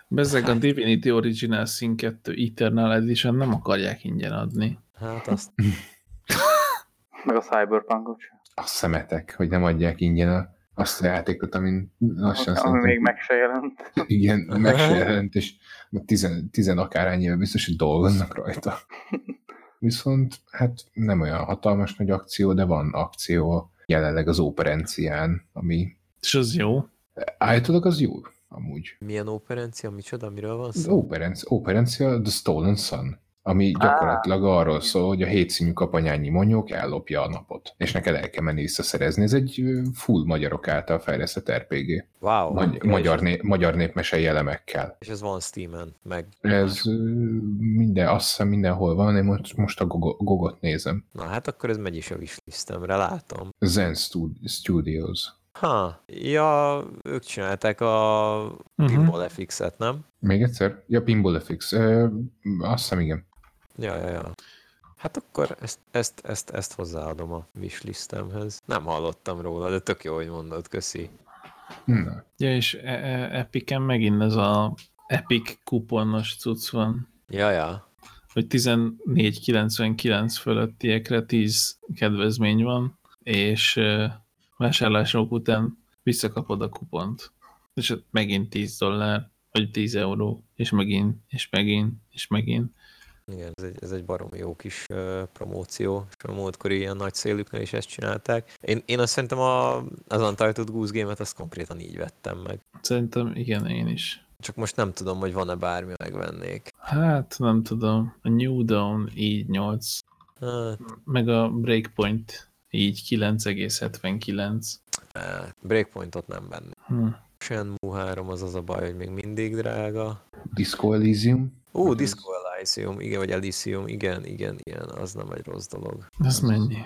Bezzeg a Divinity Original Sin 2 Eternal Edition nem akarják ingyen adni. Hát azt Meg a Cyberpunkot sem. A szemetek, hogy nem adják ingyen a, azt a játékot, amin lassan Ami szerintem, még meg se jelent. igen, meg se jelent, és tizen, tizen akárhány éve biztos, hogy dolgoznak rajta. Viszont hát nem olyan hatalmas nagy akció, de van akció jelenleg az operencián, ami És az jó. állítólag az jó, amúgy. milyen operencia, micsoda, miről van szó? operencia, operencia The Stolen Sun, ami gyakorlatilag arról szól, hogy a hétszínű kapanyányi monyók ellopja a napot, és neked el kell menni visszaszerezni. Ez egy full magyarok által fejlesztett RPG. Wow. Magy- magyar, né- magyar népmesei elemekkel. és ez van Steam-en, meg... Ez minden, azt hiszem mindenhol van, én most, most a Gogo- Gogot nézem. Na hát akkor ez megy is a wishlistemre, látom. Zen Stud- Studios. Ha, ja, ők csinálták a Mhm. Pinball FX-et, nem? Még egyszer? Ja, Pinball FX. Ö, azt hiszem, igen. Ja, ja, ja. Hát akkor ezt, ezt, ezt, ezt hozzáadom a wishlistemhez. Nem hallottam róla, de tök jó, hogy mondod, köszi. Na. Ja, és e- e- Epiken megint ez a Epic kuponos cucc van, Ja, ja. hogy 14,99 fölöttiekre 10 kedvezmény van, és e, vásárlások után visszakapod a kupont. És ott megint 10 dollár, vagy 10 euró, és megint, és megint, és megint. Igen, ez egy, ez egy baromi jó kis uh, promóció, és a múltkori ilyen nagy szélüknél is ezt csinálták. Én, én azt szerintem a, az Untitled Goose Game-et azt konkrétan így vettem meg. Szerintem igen, én is. Csak most nem tudom, hogy van-e bármi, megvennék. Hát nem tudom, a New Dawn így 8, Hát, meg a Breakpoint így 9,79. eh, Breakpointot nem vennék. Hm. Shenmue 3 az az a baj, hogy még mindig drága. Disco Elysium. Ó, Ez- Disco Elysium, igen, vagy Elysium, igen, igen, igen, az nem egy rossz dolog. Ez mennyi?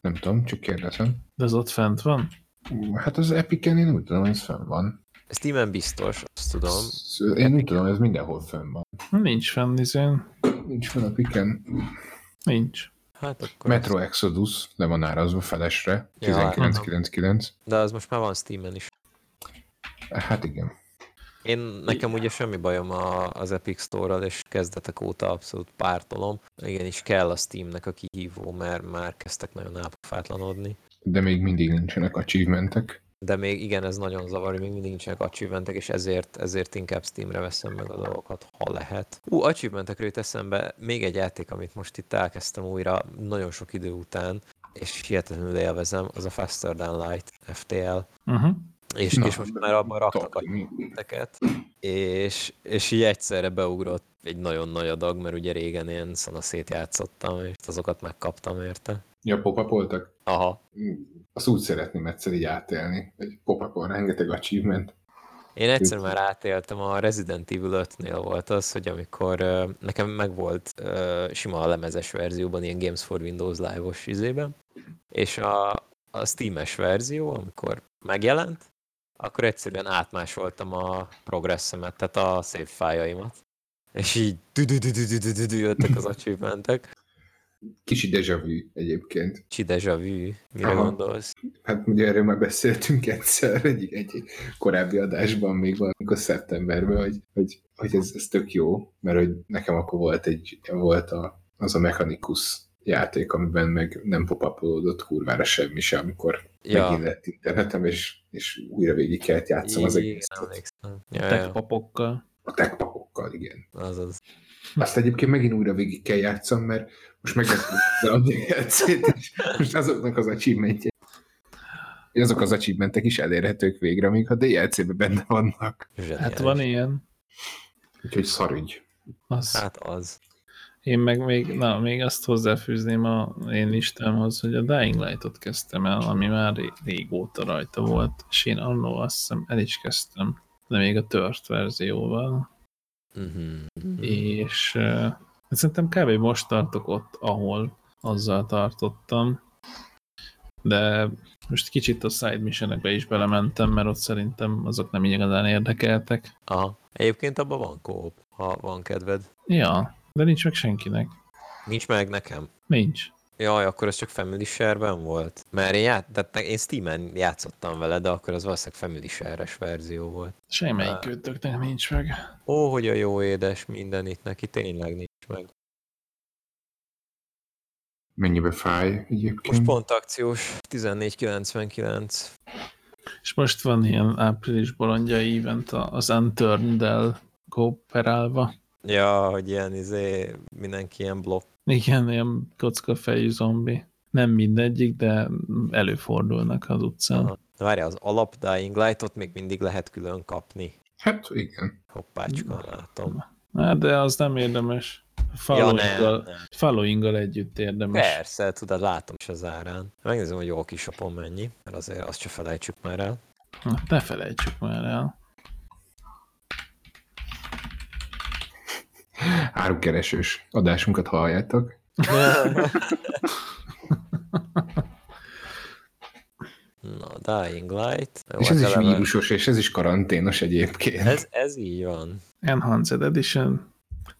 Nem tudom, csak kérdezem. De az ott fent van? Ú, Hát az Epic-en én úgy tudom, ez fönn van. Steam-en biztos, azt tudom. Sz- Én úgy tudom, ez mindenhol fönn van. Nincs fenn, izén. Nincs fönn Epic-en. Nincs. Hát akkor Metro Exodus le van árazva felesre. Ja, 1999. De az most már van Steam-en is. Hát igen. Én nekem ugye semmi bajom a, az Epic Store-ral, és kezdetek óta abszolút pártolom. Igenis kell a Steamnek a kihívó, mert már kezdtek nagyon ápofátlanodni. De még mindig nincsenek achievementek. De még igen, ez nagyon zavar, hogy még mindig nincsenek achievementek, és ezért, ezért inkább Steamre veszem meg a dolgokat, ha lehet. Ú, achievementekről jut eszembe még egy játék, amit most itt elkezdtem újra nagyon sok idő után, és hihetetlenül élvezem, az a Faster Than Light FTL. Uh-huh. És, Na, és most már abban raktak top. achievementeket, és, és így egyszerre beugrott egy nagyon nagy adag, mert ugye régen én szanaszét játszottam, és azokat megkaptam érte. Ja, pop voltak? Aha. Azt úgy szeretném egyszer így átélni. Egy pop rengeteg achievement. Én egyszer már átéltem, a Resident Evil 5-nél volt az, hogy amikor uh, nekem megvolt uh, sima a lemezes verzióban, ilyen Games for Windows live-os izében, és a, a Steam-es verzió, amikor megjelent, akkor egyszerűen átmásoltam a progresszemet, tehát a save fájaimat. És így jöttek az achievementek. Kicsi déjà vu egyébként. Kicsi déjà vu, mire Aha. gondolsz? Hát ugye erről már beszéltünk egyszer egy, egy korábbi adásban, még valamikor szeptemberben, hogy, hogy, hogy ez, ez tök jó, mert hogy nekem akkor volt, egy, volt a, az a mechanikus játék, amiben meg nem pop kurvára semmi se, amikor ja. megint lett internetem, és, és újra végig kellett játszom az egészet. Ja, ja, Techpapokkal. A techpapokkal, igen. azaz. Azt egyébként megint újra végig kell játszom, mert most megvettem a DLC-t, és most azoknak az achievementjei, azok az achievementek is elérhetők végre, amik a DLC-ben benne vannak. Hát Zseniális. van ilyen. Úgyhogy szarügy. Az. Hát az. Én meg még, na, még azt hozzáfűzném a én listámhoz, hogy a Dying Light-ot kezdtem el, ami már ré- régóta rajta volt, és én annó azt hiszem el is kezdtem, de még a tört verzióval, Uh-huh. és uh, szerintem kb. most tartok ott, ahol azzal tartottam, de most kicsit a side missionekbe is belementem, mert ott szerintem azok nem igazán érdekeltek. Aha. Egyébként abban van kóp, ha van kedved. Ja, de nincs meg senkinek. Nincs meg nekem. Nincs. Jaj, akkor ez csak Family Share-ben volt? Mert én, ját, tehát én Steam-en játszottam vele, de akkor az valószínűleg Family Share-es verzió volt. Semmelyik kötöknek nincs meg. Ó, hogy a jó édes minden itt neki tényleg nincs meg. Mennyibe fáj egyébként? Most pont akciós, 14.99. És most van ilyen április bolondjai event az Unturned-del kooperálva. Ja, hogy ilyen izé, mindenki ilyen blokk. Igen, ilyen kockafejű zombi. Nem mindegyik, de előfordulnak az utcán. Aha. Várjál, az alap Dying Light-ot még mindig lehet külön kapni. Hát igen. Hoppácska, látom. Hát, de az nem érdemes. Ja, Followinggal, followinggal együtt érdemes. Persze, tudod, látom is az árán. Megnézem, hogy jó kisapon mennyi, mert azért azt se felejtsük már el. Hát ne felejtsük már el. Árukeresős adásunkat halljátok. Na, Dying Light. Jó, És ez is eleve- vírusos, és ez is karanténos egyébként. Ez, ez így van. Enhanced Edition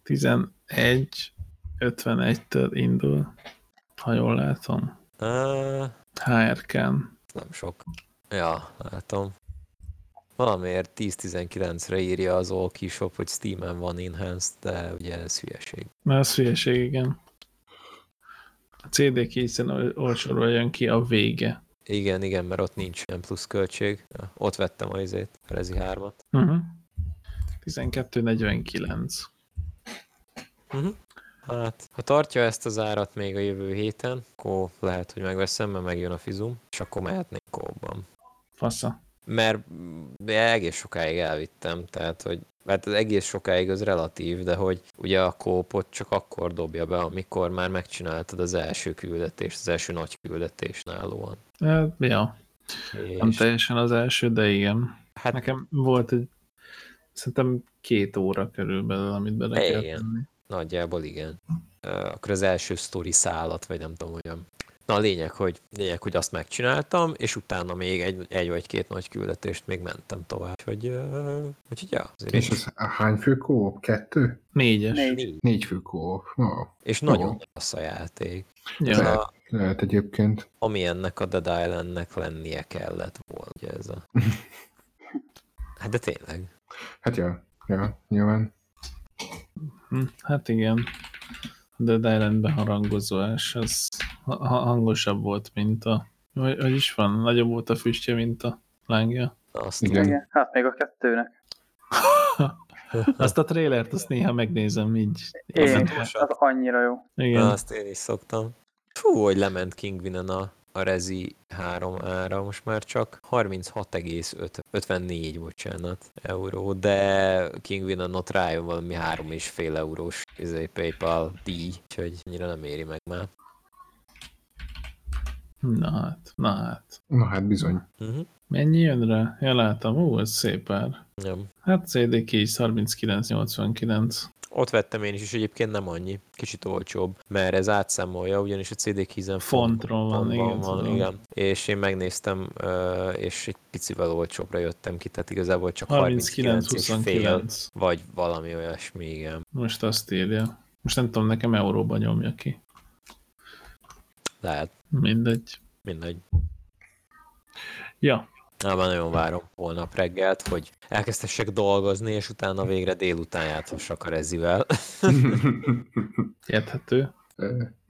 11.51-től indul, ha jól látom. Uh, HRK-n. nem sok. Ja, látom. Valamiért 10-19-re írja az All Shop, hogy Steam-en van enhanced, de ugye ez hülyeség. Na, ez hülyeség, igen. A CD készen olcsóról jön ki a vége. Igen, igen, mert ott nincs ilyen plusz költség. Ja, ott vettem a izét, a Rezi 3-at. Uh-huh. 12.49. Uh-huh. Hát, ha tartja ezt az árat még a jövő héten, akkor lehet, hogy megveszem, mert megjön a fizum, és akkor mehetnék kóban. Fasza. Mert egész sokáig elvittem, tehát, hogy hát az egész sokáig az relatív, de hogy ugye a kópot csak akkor dobja be, amikor már megcsináltad az első küldetést, az első nagy küldetést nálóan. Hát, ja, nem És, teljesen az első, de igen. hát Nekem volt egy, szerintem két óra körülbelül, amit bele kell tenni. Nagyjából igen. Akkor az első sztori szállat, vagy nem tudom, olyan. Na a lényeg, hogy, lényeg, hogy azt megcsináltam, és utána még egy, egy vagy két nagy küldetést még mentem tovább. Úgyhogy, ö, úgyhogy ja, azért És és, ez a hány fő kóop? Kettő? Négyes. Négy. Négy fő kóop. Oh, és nagyon rossz a játék. Ja. a, lehet egyébként. ami ennek a Dead Islandnek lennie kellett volna, ugye ez a... Hát de tényleg. Hát ja, ja, nyilván. Hm, Hát igen. De Dead Island beharangozás, az ha- ha- hangosabb volt, mint a... Hogy, hogy is van? Nagyobb volt a füstje, mint a lángja. Azt Igen. Igen, hát még a kettőnek. Azt a trélert, azt néha megnézem így. Én, az annyira jó. Igen. Na, azt én is szoktam. Fú, hogy lement Kingvinen a, a Rezi 3 ára, most már csak 36,54 bocsánat, euró, de Kingvinen ott rájön valami 3,5 eurós izé, PayPal díj, úgyhogy annyira nem éri meg már. Na hát, na hát. Na hát bizony. Uh-huh. Mennyi jön rá? Ja, látom. Ú, ez szép ár. Nem. Hát CD Keys 39,89. Ott vettem én is, és egyébként nem annyi, kicsit olcsóbb, mert ez átszámolja, ugyanis a CD keys Fontról van, igen, van, igen. És én megnéztem, és egy picivel olcsóbbra jöttem ki, tehát igazából csak 39 és fél, 39,29. vagy valami olyasmi, igen. Most azt írja. Most nem tudom, nekem euróban nyomja ki. Lehet, Mindegy. mindegy. Ja, már nagyon várom holnap reggelt, hogy elkezdhessek dolgozni, és utána végre délután játszhassak a rezivel. érthető.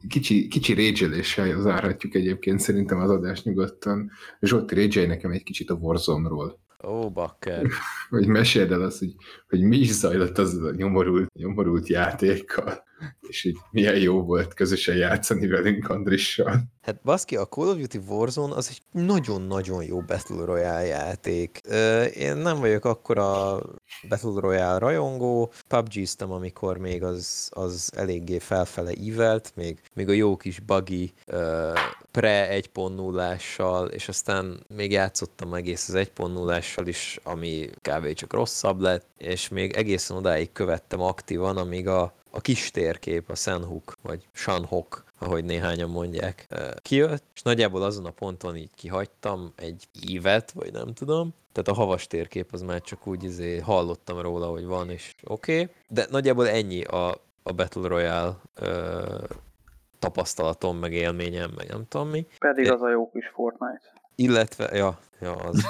Kicsi, kicsi rage zárhatjuk egyébként szerintem az adást nyugodtan. Zsolti rage nekem egy kicsit a Warzone-ról. Ó, bakker. Hogy meséld el azt, hogy, hogy mi is zajlott az a nyomorult, nyomorult játékkal, és így milyen jó volt közösen játszani velünk Andrissal. Hát baszki, a Call of Duty Warzone az egy nagyon-nagyon jó Battle Royale játék. Ö, Én nem vagyok akkora Battle Royale rajongó, PUBG-ztem, amikor még az, az eléggé felfele ívelt, még, még a jó kis buggy ö, pre 1.0-ással, és aztán még játszottam egész az 1.0-ással is, ami kb. csak rosszabb lett, és még egészen odáig követtem aktívan, amíg a, a kis térkép, a Senhuk, vagy Shanhok, ahogy néhányan mondják, kijött, és nagyjából azon a ponton így kihagytam egy évet, vagy nem tudom, tehát a havas térkép az már csak úgy izé hallottam róla, hogy van, és oké, okay. de nagyjából ennyi a, a Battle Royale ö, tapasztalatom, meg élményem, meg nem tudom mi. Pedig De- az a jó kis Fortnite. Illetve, ja, ja az.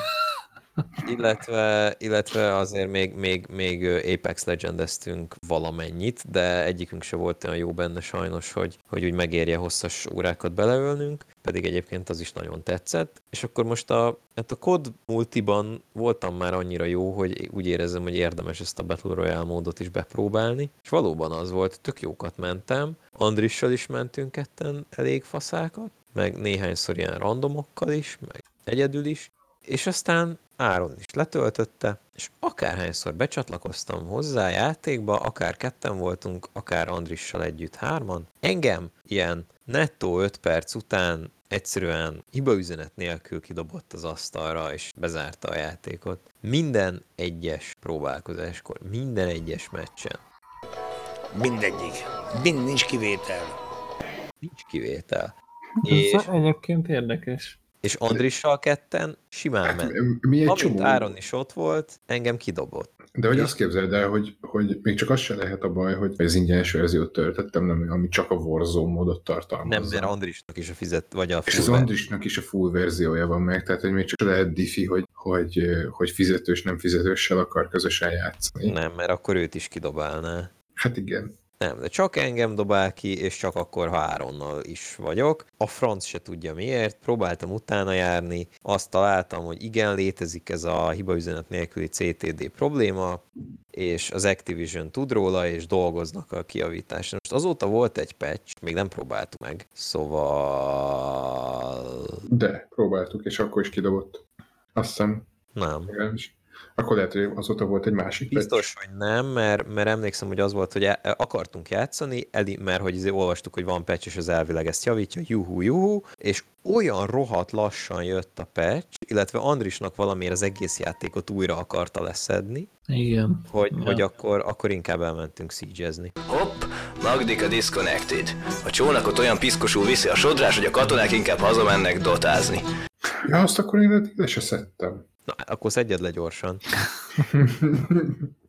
Illetve, illetve azért még, még, még Apex Legendeztünk valamennyit, de egyikünk se volt olyan jó benne sajnos, hogy, hogy úgy megérje hosszas órákat beleölnünk, pedig egyébként az is nagyon tetszett. És akkor most a, hát a COD multiban voltam már annyira jó, hogy úgy érezem, hogy érdemes ezt a Battle Royale módot is bepróbálni. És valóban az volt, tök jókat mentem. Andrissal is mentünk ketten elég faszákat, meg néhányszor ilyen randomokkal is, meg egyedül is, és aztán Áron is letöltötte, és akárhányszor becsatlakoztam hozzá a játékba, akár ketten voltunk, akár Andrissal együtt hárman, engem ilyen nettó 5 perc után egyszerűen hibaüzenet nélkül kidobott az asztalra, és bezárta a játékot. Minden egyes próbálkozáskor, minden egyes meccsen. Mindegyik. Mind nincs kivétel. Nincs kivétel. Ez És, egyébként érdekes. És Andrissal ketten simán ment. Mi egy Amint csomó... Áron is ott volt, engem kidobott. De hogy azt képzeld el, hogy, hogy még csak az se lehet a baj, hogy az ingyenes verziót töltöttem, nem, ami csak a Warzone módot tartalmazza. Nem, mert Andrisnak is a fizet, vagy a És az full Andrisnak is a full verziója van meg, tehát hogy még csak lehet diffi, hogy, hogy, hogy fizetős, nem fizetőssel akar közösen játszani. Nem, mert akkor őt is kidobálná. Hát igen. Nem, de csak engem dobál ki, és csak akkor, ha Áronnal is vagyok. A franc se tudja miért, próbáltam utána járni, azt találtam, hogy igen, létezik ez a hibaüzenet nélküli CTD probléma, és az Activision tud róla, és dolgoznak a kiavításon. Most azóta volt egy patch, még nem próbáltuk meg, szóval... De próbáltuk, és akkor is kidobott. Azt hiszem, Nem. legalábbis. Akkor lehet, hogy azóta volt egy másik Biztos, hogy nem, mert, mert emlékszem, hogy az volt, hogy e- akartunk játszani, eli, mert hogy izé olvastuk, hogy van patch, és az elvileg ezt javítja, juhu, juhu, és olyan rohadt lassan jött a patch, illetve Andrisnak valamiért az egész játékot újra akarta leszedni, Igen. hogy, Ja. hogy akkor, akkor inkább elmentünk siege Hopp, Magdika disconnected. A csónakot olyan piszkosul viszi a sodrás, hogy a katonák inkább hazamennek dotázni. Ja, azt akkor én eddig le se szedtem. Na, akkor szedjed le gyorsan.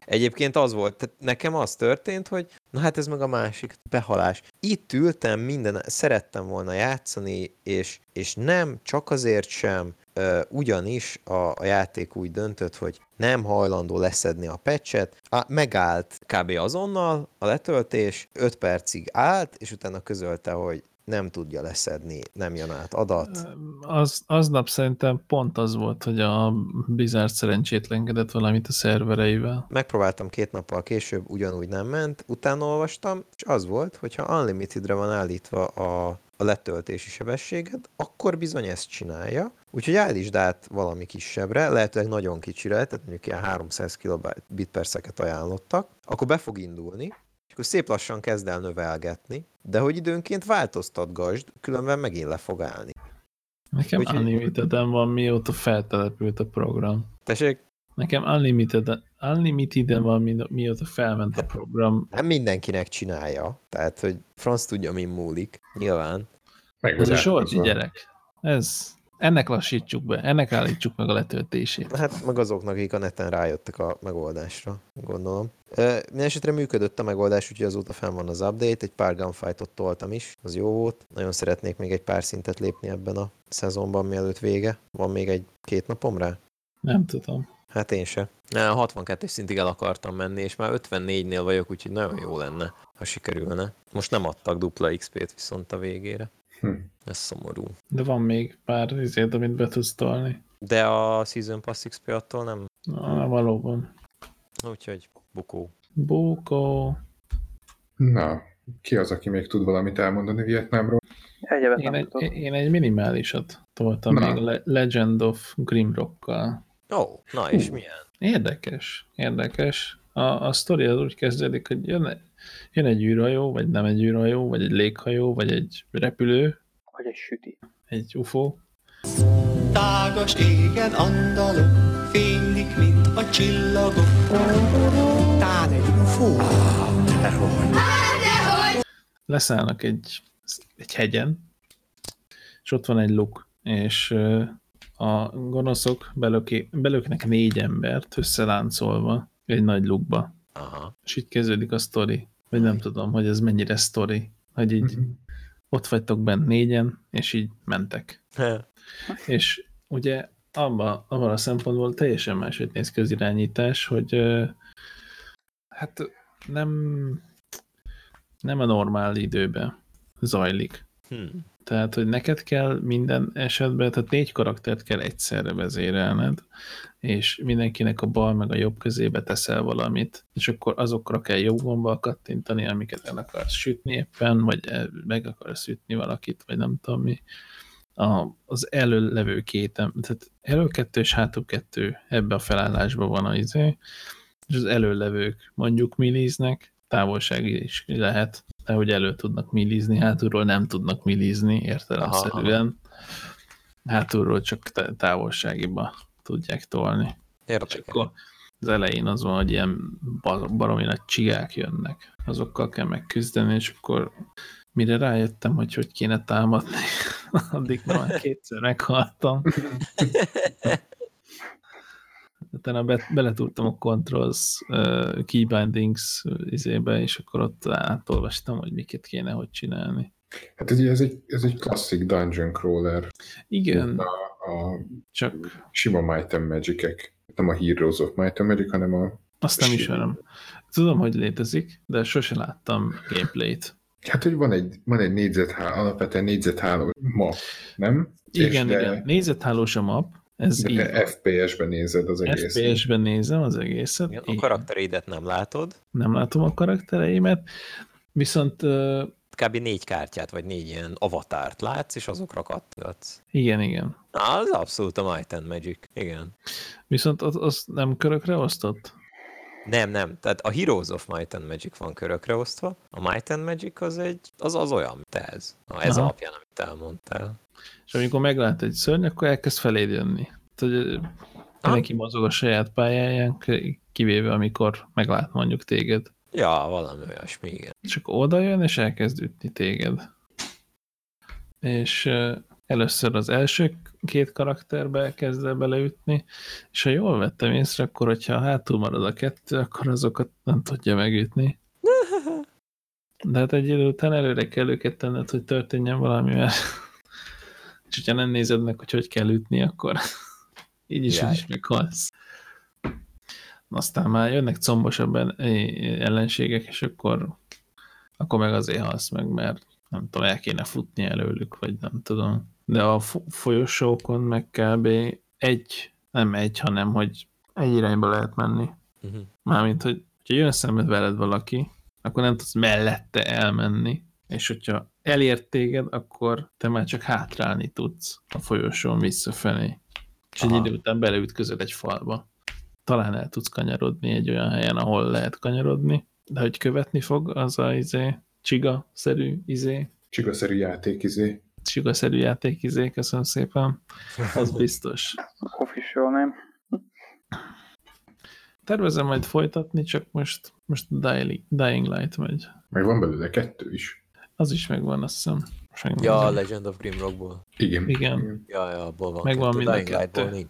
Egyébként az volt, tehát nekem az történt, hogy na hát ez meg a másik behalás. Itt ültem, minden, szerettem volna játszani, és, és nem, csak azért sem, ö, ugyanis a, a játék úgy döntött, hogy nem hajlandó leszedni a patchet, á, megállt kb. azonnal a letöltés, 5 percig állt, és utána közölte, hogy nem tudja leszedni, nem jön át adat. Az, aznap szerintem pont az volt, hogy a Blizzard szerencsétlenkedett valamit a szervereivel. Megpróbáltam két nappal később, ugyanúgy nem ment, utána olvastam, és az volt, hogyha Unlimitedre van állítva a, a letöltési sebességed, akkor bizony ezt csinálja. Úgyhogy állítsd át valami kisebbre, lehetőleg nagyon kicsire, tehát mondjuk ilyen 300 kilobit per ajánlottak, akkor be fog indulni, akkor szép lassan kezd el növelgetni, de hogy időnként változtatgasd, különben megint le fog állni. Nekem Úgyhogy- unlimited van, mióta feltelepült a program. Tessék, Nekem unlimited, unlimited van, mi- mióta felment a program. nem mindenkinek csinálja, tehát hogy franc tudja, mi múlik, nyilván. Meg Ez a átkozva. gyerek. Ez Ennek lassítsuk be, ennek állítsuk meg a letöltését. Hát meg azoknak, akik a neten rájöttek a megoldásra, gondolom. Minden esetre működött a megoldás, úgyhogy azóta fenn van az update, egy pár gunfightot toltam is, az jó volt. Nagyon szeretnék még egy pár szintet lépni ebben a szezonban, mielőtt vége. Van még egy-két napom rá? Nem tudom. Hát én se. 62 szintig el akartam menni, és már 54-nél vagyok, úgyhogy nagyon jó lenne, ha sikerülne. Most nem adtak dupla XP-t viszont a végére. Hm. Ez szomorú. De van még pár izért, amit be tudsz tolni. De a Season Pass XP attól nem, Na, valóban. úgyhogy bukó. Bókó. Na, ki az, aki még tud valamit elmondani Vietnámról? Egyebet Én egy, tudok. én egy minimálisat toltam Na. még Le- Legend of Grimrockkal. Ó, oh, na és milyen? Érdekes, érdekes. A, a sztori az úgy kezdődik, hogy jön, jön egy űrhajó, vagy nem egy űrhajó, vagy egy léghajó, vagy egy repülő, Vagy egy süti. egy UFO, Tágas égen andalok, fénylik, mint a csillagok. Tán egy ufó. leszállnak egy, egy hegyen, és ott van egy luk, és a gonoszok belöki, belöknek négy embert összeláncolva egy nagy lukba. Aha. És így kezdődik a sztori. Vagy nem tudom, hogy ez mennyire sztori. Hogy így Mhm. Ott vagytok bent négyen, és így mentek. És ugye abban, abban a szempontból teljesen máshogy néz ki az irányítás, hogy hát nem, nem a normál időben zajlik. Hm. Tehát, hogy neked kell minden esetben, tehát négy karaktert kell egyszerre vezérelned, és mindenkinek a bal meg a jobb közébe teszel valamit, és akkor azokra kell jobb gombbal kattintani, amiket el akarsz sütni éppen, vagy meg akarsz ütni valakit, vagy nem tudom mi. A, az előlevő két, em- tehát elő kettő és hátul kettő ebbe a felállásban van az izé, és az előlevők mondjuk milliznek, távolsági is lehet, hogy elő tudnak millizni, hátulról nem tudnak millizni értelemszerűen. Hátulról csak tá- távolságiba tudják tolni. És Érdekes. akkor az elején az van, hogy ilyen bar- baromi nagy csigák jönnek. Azokkal kell megküzdeni, és akkor mire rájöttem, hogy hogy kéne támadni, addig már kétszer meghaltam. Utána be, beletúrtam a Controls uh, Keybindings izébe, és akkor ott átolvastam, hogy miket kéne hogy csinálni. Hát ugye ez egy, ez egy klasszik dungeon crawler. Igen, A, a csak sima Might and Magic-ek. Nem a Heroes of Might and Magic, hanem a... azt nem ismerem. Tudom, hogy létezik, de sose láttam gameplayt. Hát, hogy van egy, van egy négyzetháló, alapvetően négyzetháló map, nem? Igen, És de, igen. Nézethálós a map, ez FPS-ben nézed az egész. FPS-ben nézem az egészet. Igen, a karaktereidet nem látod, Nem látom a karaktereimet, viszont kb. négy kártyát, vagy négy ilyen avatárt látsz, és azokra kattingatsz. igen, igen. Na, az abszolút a Might and Magic. Igen. Viszont az, az nem körökre osztott? Nem, nem. Tehát a Heroes of Might and Magic van körökre osztva, a Might and Magic az egy, az, az olyan, mint ez. Na, ez Aha. alapján, amit elmondtál. És amikor meglát egy szörny, akkor elkezd feléd jönni. Tehát, hogy mindenki mozog a saját pályáján, kivéve amikor meglát mondjuk téged. Ja, valami olyasmi, igen. Csak oda jön, és elkezd ütni téged. És először az első két karakterbe kezd el beleütni, és ha jól vettem észre, akkor hogyha hátul marad a kettő, akkor azokat nem tudja megütni. De hát egy idő után előre kell őket tenned, hogy történjen valami, mert és hogyha nem nézed meg, hogy hogy kell ütni, akkor így is, Jaj. úgy is meghalsz. Aztán már jönnek combosabb el- ellenségek, és akkor, akkor meg azért halsz meg, mert nem tudom, el kéne futni előlük, vagy nem tudom. De a fo- folyosókon meg kb. egy, nem egy, hanem hogy egy irányba lehet menni. Uh-huh. Mármint, hogy ha jön szembe veled valaki, akkor nem tudsz mellette elmenni, és hogyha elért téged, akkor te már csak hátrálni tudsz a folyosón visszafelé. És egy idő után beleütközöd egy falba. Talán el tudsz kanyarodni egy olyan helyen, ahol lehet kanyarodni, de hogy követni fog, az a izé, csiga-szerű izé, Csigaszerű játék, izé. csiga-szerű játék izé, köszönöm szépen, az biztos. Official name. Tervezem majd folytatni, csak most, most Dying Light megy. Meg van belőle kettő is. Az is megvan, azt hiszem. Most Ja, a Legend of Grimrockból. Igen. Igen. Ja, ja, abból van. Megvan mind a kettő.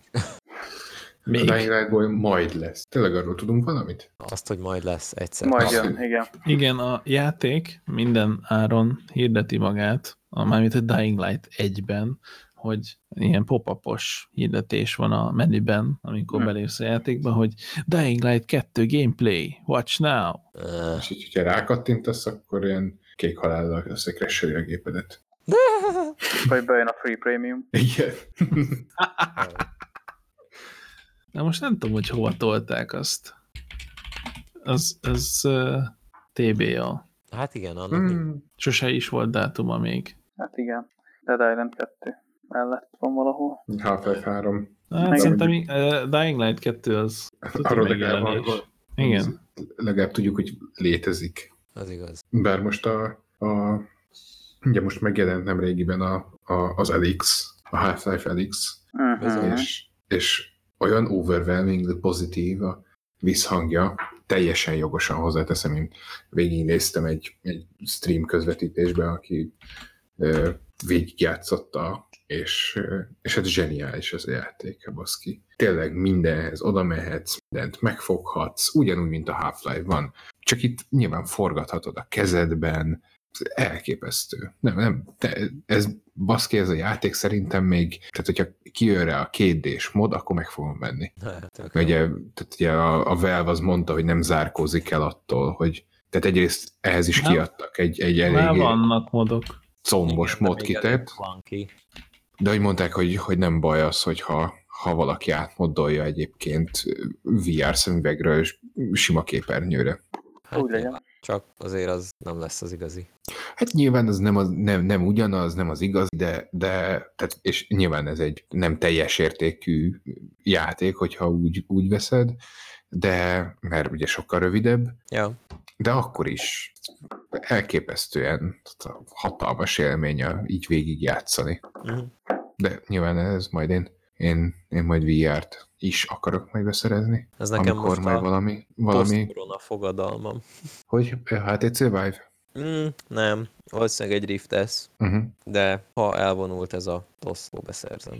Még. Dying Lightból majd lesz. Tényleg arról tudunk valamit? Azt, hogy majd lesz egyszer. Majd jön, igen. Igen, a játék minden áron hirdeti magát, mármint a Dying Light 1-ben, hogy ilyen pop-upos hirdetés van a menüben, amikor Hm. belépsz a játékba, hogy Dying Light 2 gameplay, watch now. Uh, És így, hogyha rákattintasz, akkor ilyen kék halállal összekresseli a gépedet. Vagy bejön a Free Premium. Igen. Na most nem tudom, hogy hova tolták azt. Az, az uh, TBA. hát igen, annak. Hmm. Sose is volt dátuma még. Hát igen. Dead Island 2 mellett van valahol. Half-Life 3. Hát szerintem uh, Dying Light 2 az tuti Arról legalább, Igen. legalább tudjuk, hogy létezik. Az igaz. Bár most a, a ugye most megjelent nem régiben a, a, az Elix, a Half-Life Elix, Uh-huh. és, és olyan overwhelmingly pozitív a visszhangja, teljesen jogosan hozzáteszem, én végignéztem egy, egy stream közvetítésben, aki ö, végigjátszotta, és, és hát zseniális ez a játék, baszki. Tényleg mindenhez oda mehetsz, mindent megfoghatsz, ugyanúgy, mint a Half-Life-ban. Csak itt nyilván forgathatod a kezedben, ez elképesztő. Nem, nem, te, ez baszki, ez a játék szerintem még, tehát hogyha kijön rá a 2D-s mod, akkor meg fogom venni. Hát. Ugye, tehát ugye a, a Valve az mondta, hogy nem zárkózik el attól, hogy tehát egyrészt ehhez is Nem. kiadtak egy, egy eléggé vannak modok. combos Igen, de mod kitett, elég clunky. de hogy mondták, hogy, hogy nem baj az, hogyha ha valaki átmoddolja egyébként VR szemüvegről és sima képernyőre. Hát Úgy legyen. nyilván. Csak azért az nem lesz az igazi. Hát nyilván az nem, az, nem, nem ugyanaz, nem az igaz, de, de tehát, és nyilván ez egy nem teljes értékű játék, hogyha úgy, úgy veszed, de mert ugye sokkal rövidebb, Ja, de akkor is elképesztően hatalmas élmény a- így végig játszani. Mhm. De nyilván ez majd én, én, én majd VR-t is akarok majd beszerezni. ez nekem amikor most majd a valami, valami, post-corona fogadalmam. hogy HTC Vive? Mm, nem, valószínűleg egy Rift lesz, Uh-huh. de ha elvonult ez a TOS, akkor beszerzem.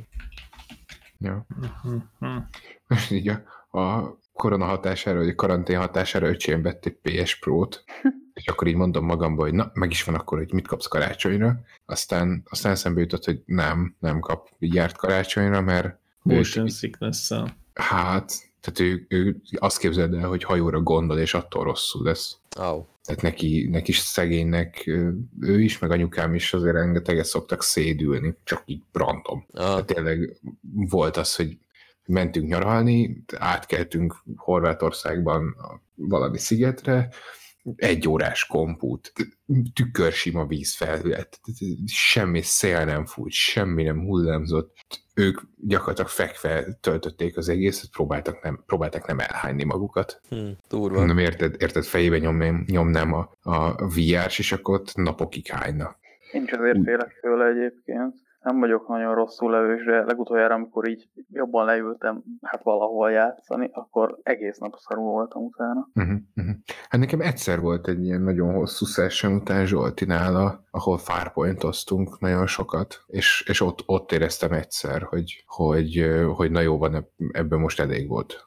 Ja. Mhm. Most így a, a korona hatására, vagy a karantén hatására öcsém vett egy PS Pro-t, és akkor így mondom magamból, hogy na, meg is van akkor, hogy mit kapsz karácsonyra. Aztán, aztán eszembe jutott, hogy nem, nem kap így járt karácsonyra, mert Motion ő, sickness-szel. hát, tehát ő, ő azt képzeld el, hogy hajóra gondol, és attól rosszul lesz. Oh. Tehát neki, neki is szegénynek, ő is, meg anyukám is azért rengeteget szoktak szédülni, csak így random. Ah, Tehát tényleg volt az, hogy mentünk nyaralni, átkeltünk Horvátországban valami szigetre, egy órás kompút, tükörsima vízfelület, semmi szél nem fújt, semmi nem hullámzott. Ők gyakorlatilag fekve töltötték az egészet, próbáltak nem, próbáltak nem elhányni magukat. hm, durva. Nem érted, érted fejébe nyomnám, nyomnám a, a VR-s, és akkor ott napokig hányna. Én is azért félek tőle egyébként. Nem vagyok nagyon rosszul levős, de legutoljára, amikor így jobban leültem hát valahol játszani, akkor egész nap szarul voltam utána. Uh-huh, uh-huh. Hát nekem egyszer volt egy ilyen nagyon hosszú session után Zsoltinála, ahol farpointoztunk nagyon sokat, és, és ott, ott éreztem egyszer, hogy, hogy, hogy na jó van, eb- ebből most elég volt.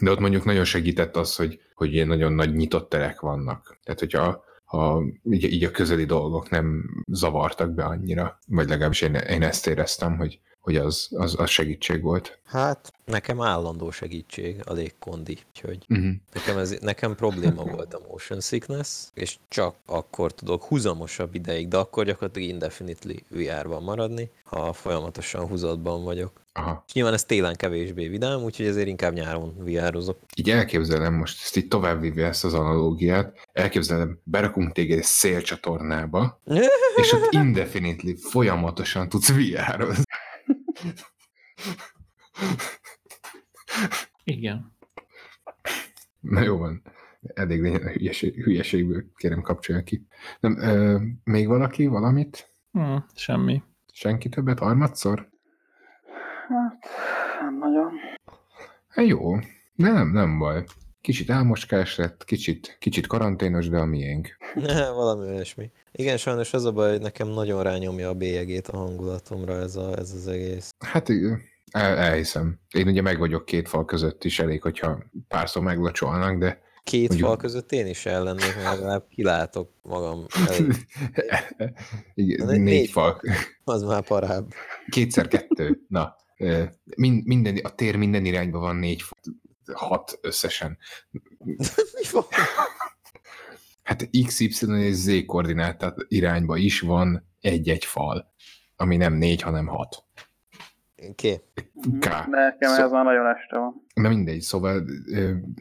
De ott mondjuk nagyon segített az, hogy, hogy ilyen nagyon nagy nyitott terek vannak. Tehát, hogyha ha így, így a közeli dolgok nem zavartak be annyira, vagy legalábbis én, én ezt éreztem, hogy, hogy az, az, az segítség volt. Hát, nekem állandó segítség a légkondi, úgyhogy Uh-huh. nekem, ez, nekem probléma volt a motion sickness, és csak akkor tudok húzamosabb ideig, de akkor gyakorlatilag indefinitely VR-ban maradni, ha folyamatosan húzatban vagyok. Aha. És nyilván ez télen kevésbé vidám, úgyhogy ezért inkább nyáron VR-ozok. így elképzelem most, ezt így továbbvívja ezt az analógiát, elképzelem, berakunk téged egy szélcsatornába, és ott indefinitely folyamatosan tudsz VR-ozni. Igen. Na jó van, elég legyen a hülyeség, hülyeségből, kérem kapcsolja ki. Nem, ö, még valaki valamit? Hm, semmi. Senki többet? Harmadszor? Hát, nem nagyon. Hát jó, nem, nem baj. kicsit álmoskás lett, kicsit, kicsit karanténos, de a miénk. Valami olyasmi. Igen, sajnos az a baj, hogy nekem nagyon rányomja a bélyegét a hangulatomra ez, a, ez az egész. Hát el, elhiszem. Én ugye meg vagyok két fal között is, elég, hogyha párszor meglocsolnak, de Két Mondjuk... fal között én is ellennék, mert legalább kilátok magam elég. Igen, négy, négy fal. Az már parább. Kétszer kettő. Na, minden, a tér minden irányba van négy. Hat összesen. Mi van? Hát X, Y és Z koordinátát irányba is van egy-egy fal, ami nem négy, hanem hat. K. K. Nekem szó... ez már nagyon este van. Na mindegy, szóval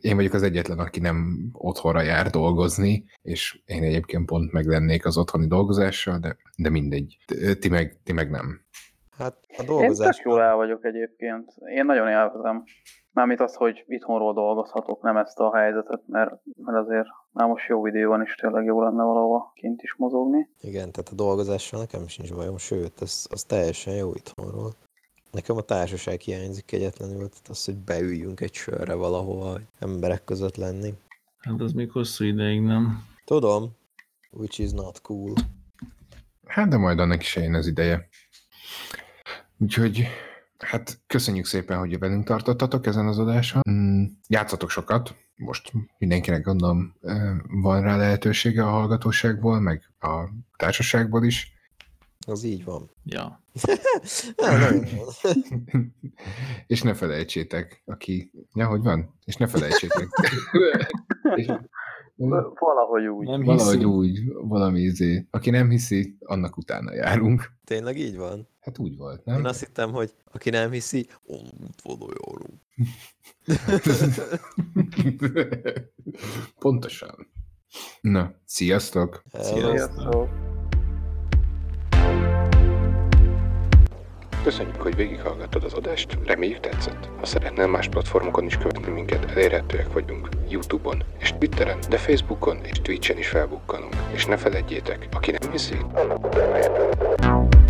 én vagyok az egyetlen, aki nem otthonra jár dolgozni, és én egyébként pont meg lennék az otthoni dolgozással, de, de mindegy. Ti meg, ti meg nem. Hát a dolgozás... Én jól el vagyok egyébként. Én nagyon élvezem. Mármint az, hogy itthonról dolgozhatok, nem ezt a helyzetet, mert, mert azért már most jó idő van, és tényleg jó lenne valahova kint is mozogni. Igen, tehát a dolgozással nekem sincs bajom, sőt, ez, az teljesen jó itthonról. Nekem a társaság hiányzik egyetlenül, tehát az, hogy beüljünk egy sörre valahova, emberek között lenni. Hát az még hosszú ideig nem. Tudom, which is not cool. Hát de majd annak is eljön az ideje. Úgyhogy hát köszönjük szépen, hogy velünk tartottatok ezen az adáson. Mm, játszatok sokat, most mindenkinek gondolom van rá lehetősége a hallgatóságból, meg a társaságból is. Az így van. Ja. és ne felejtsétek, aki... Ja, hogy van? És ne felejtsétek. és... Valahogy úgy. Nem Valahogy hiszi. úgy, valami izé. Aki nem hiszi, annak utána járunk. Tényleg így van? Hát úgy volt, nem? Én azt hittem, hogy aki nem hiszi, utána járunk. Pontosan. Na, sziasztok! Sziasztok! sziasztok. Köszönjük, hogy végighallgattad az adást, reméljük tetszett. Ha szeretnél más platformokon is követni minket, elérhetőek vagyunk Youtube-on és Twitteren, de Facebookon és Twitchen is felbukkanunk. És ne feledjétek, aki nem hiszi, annak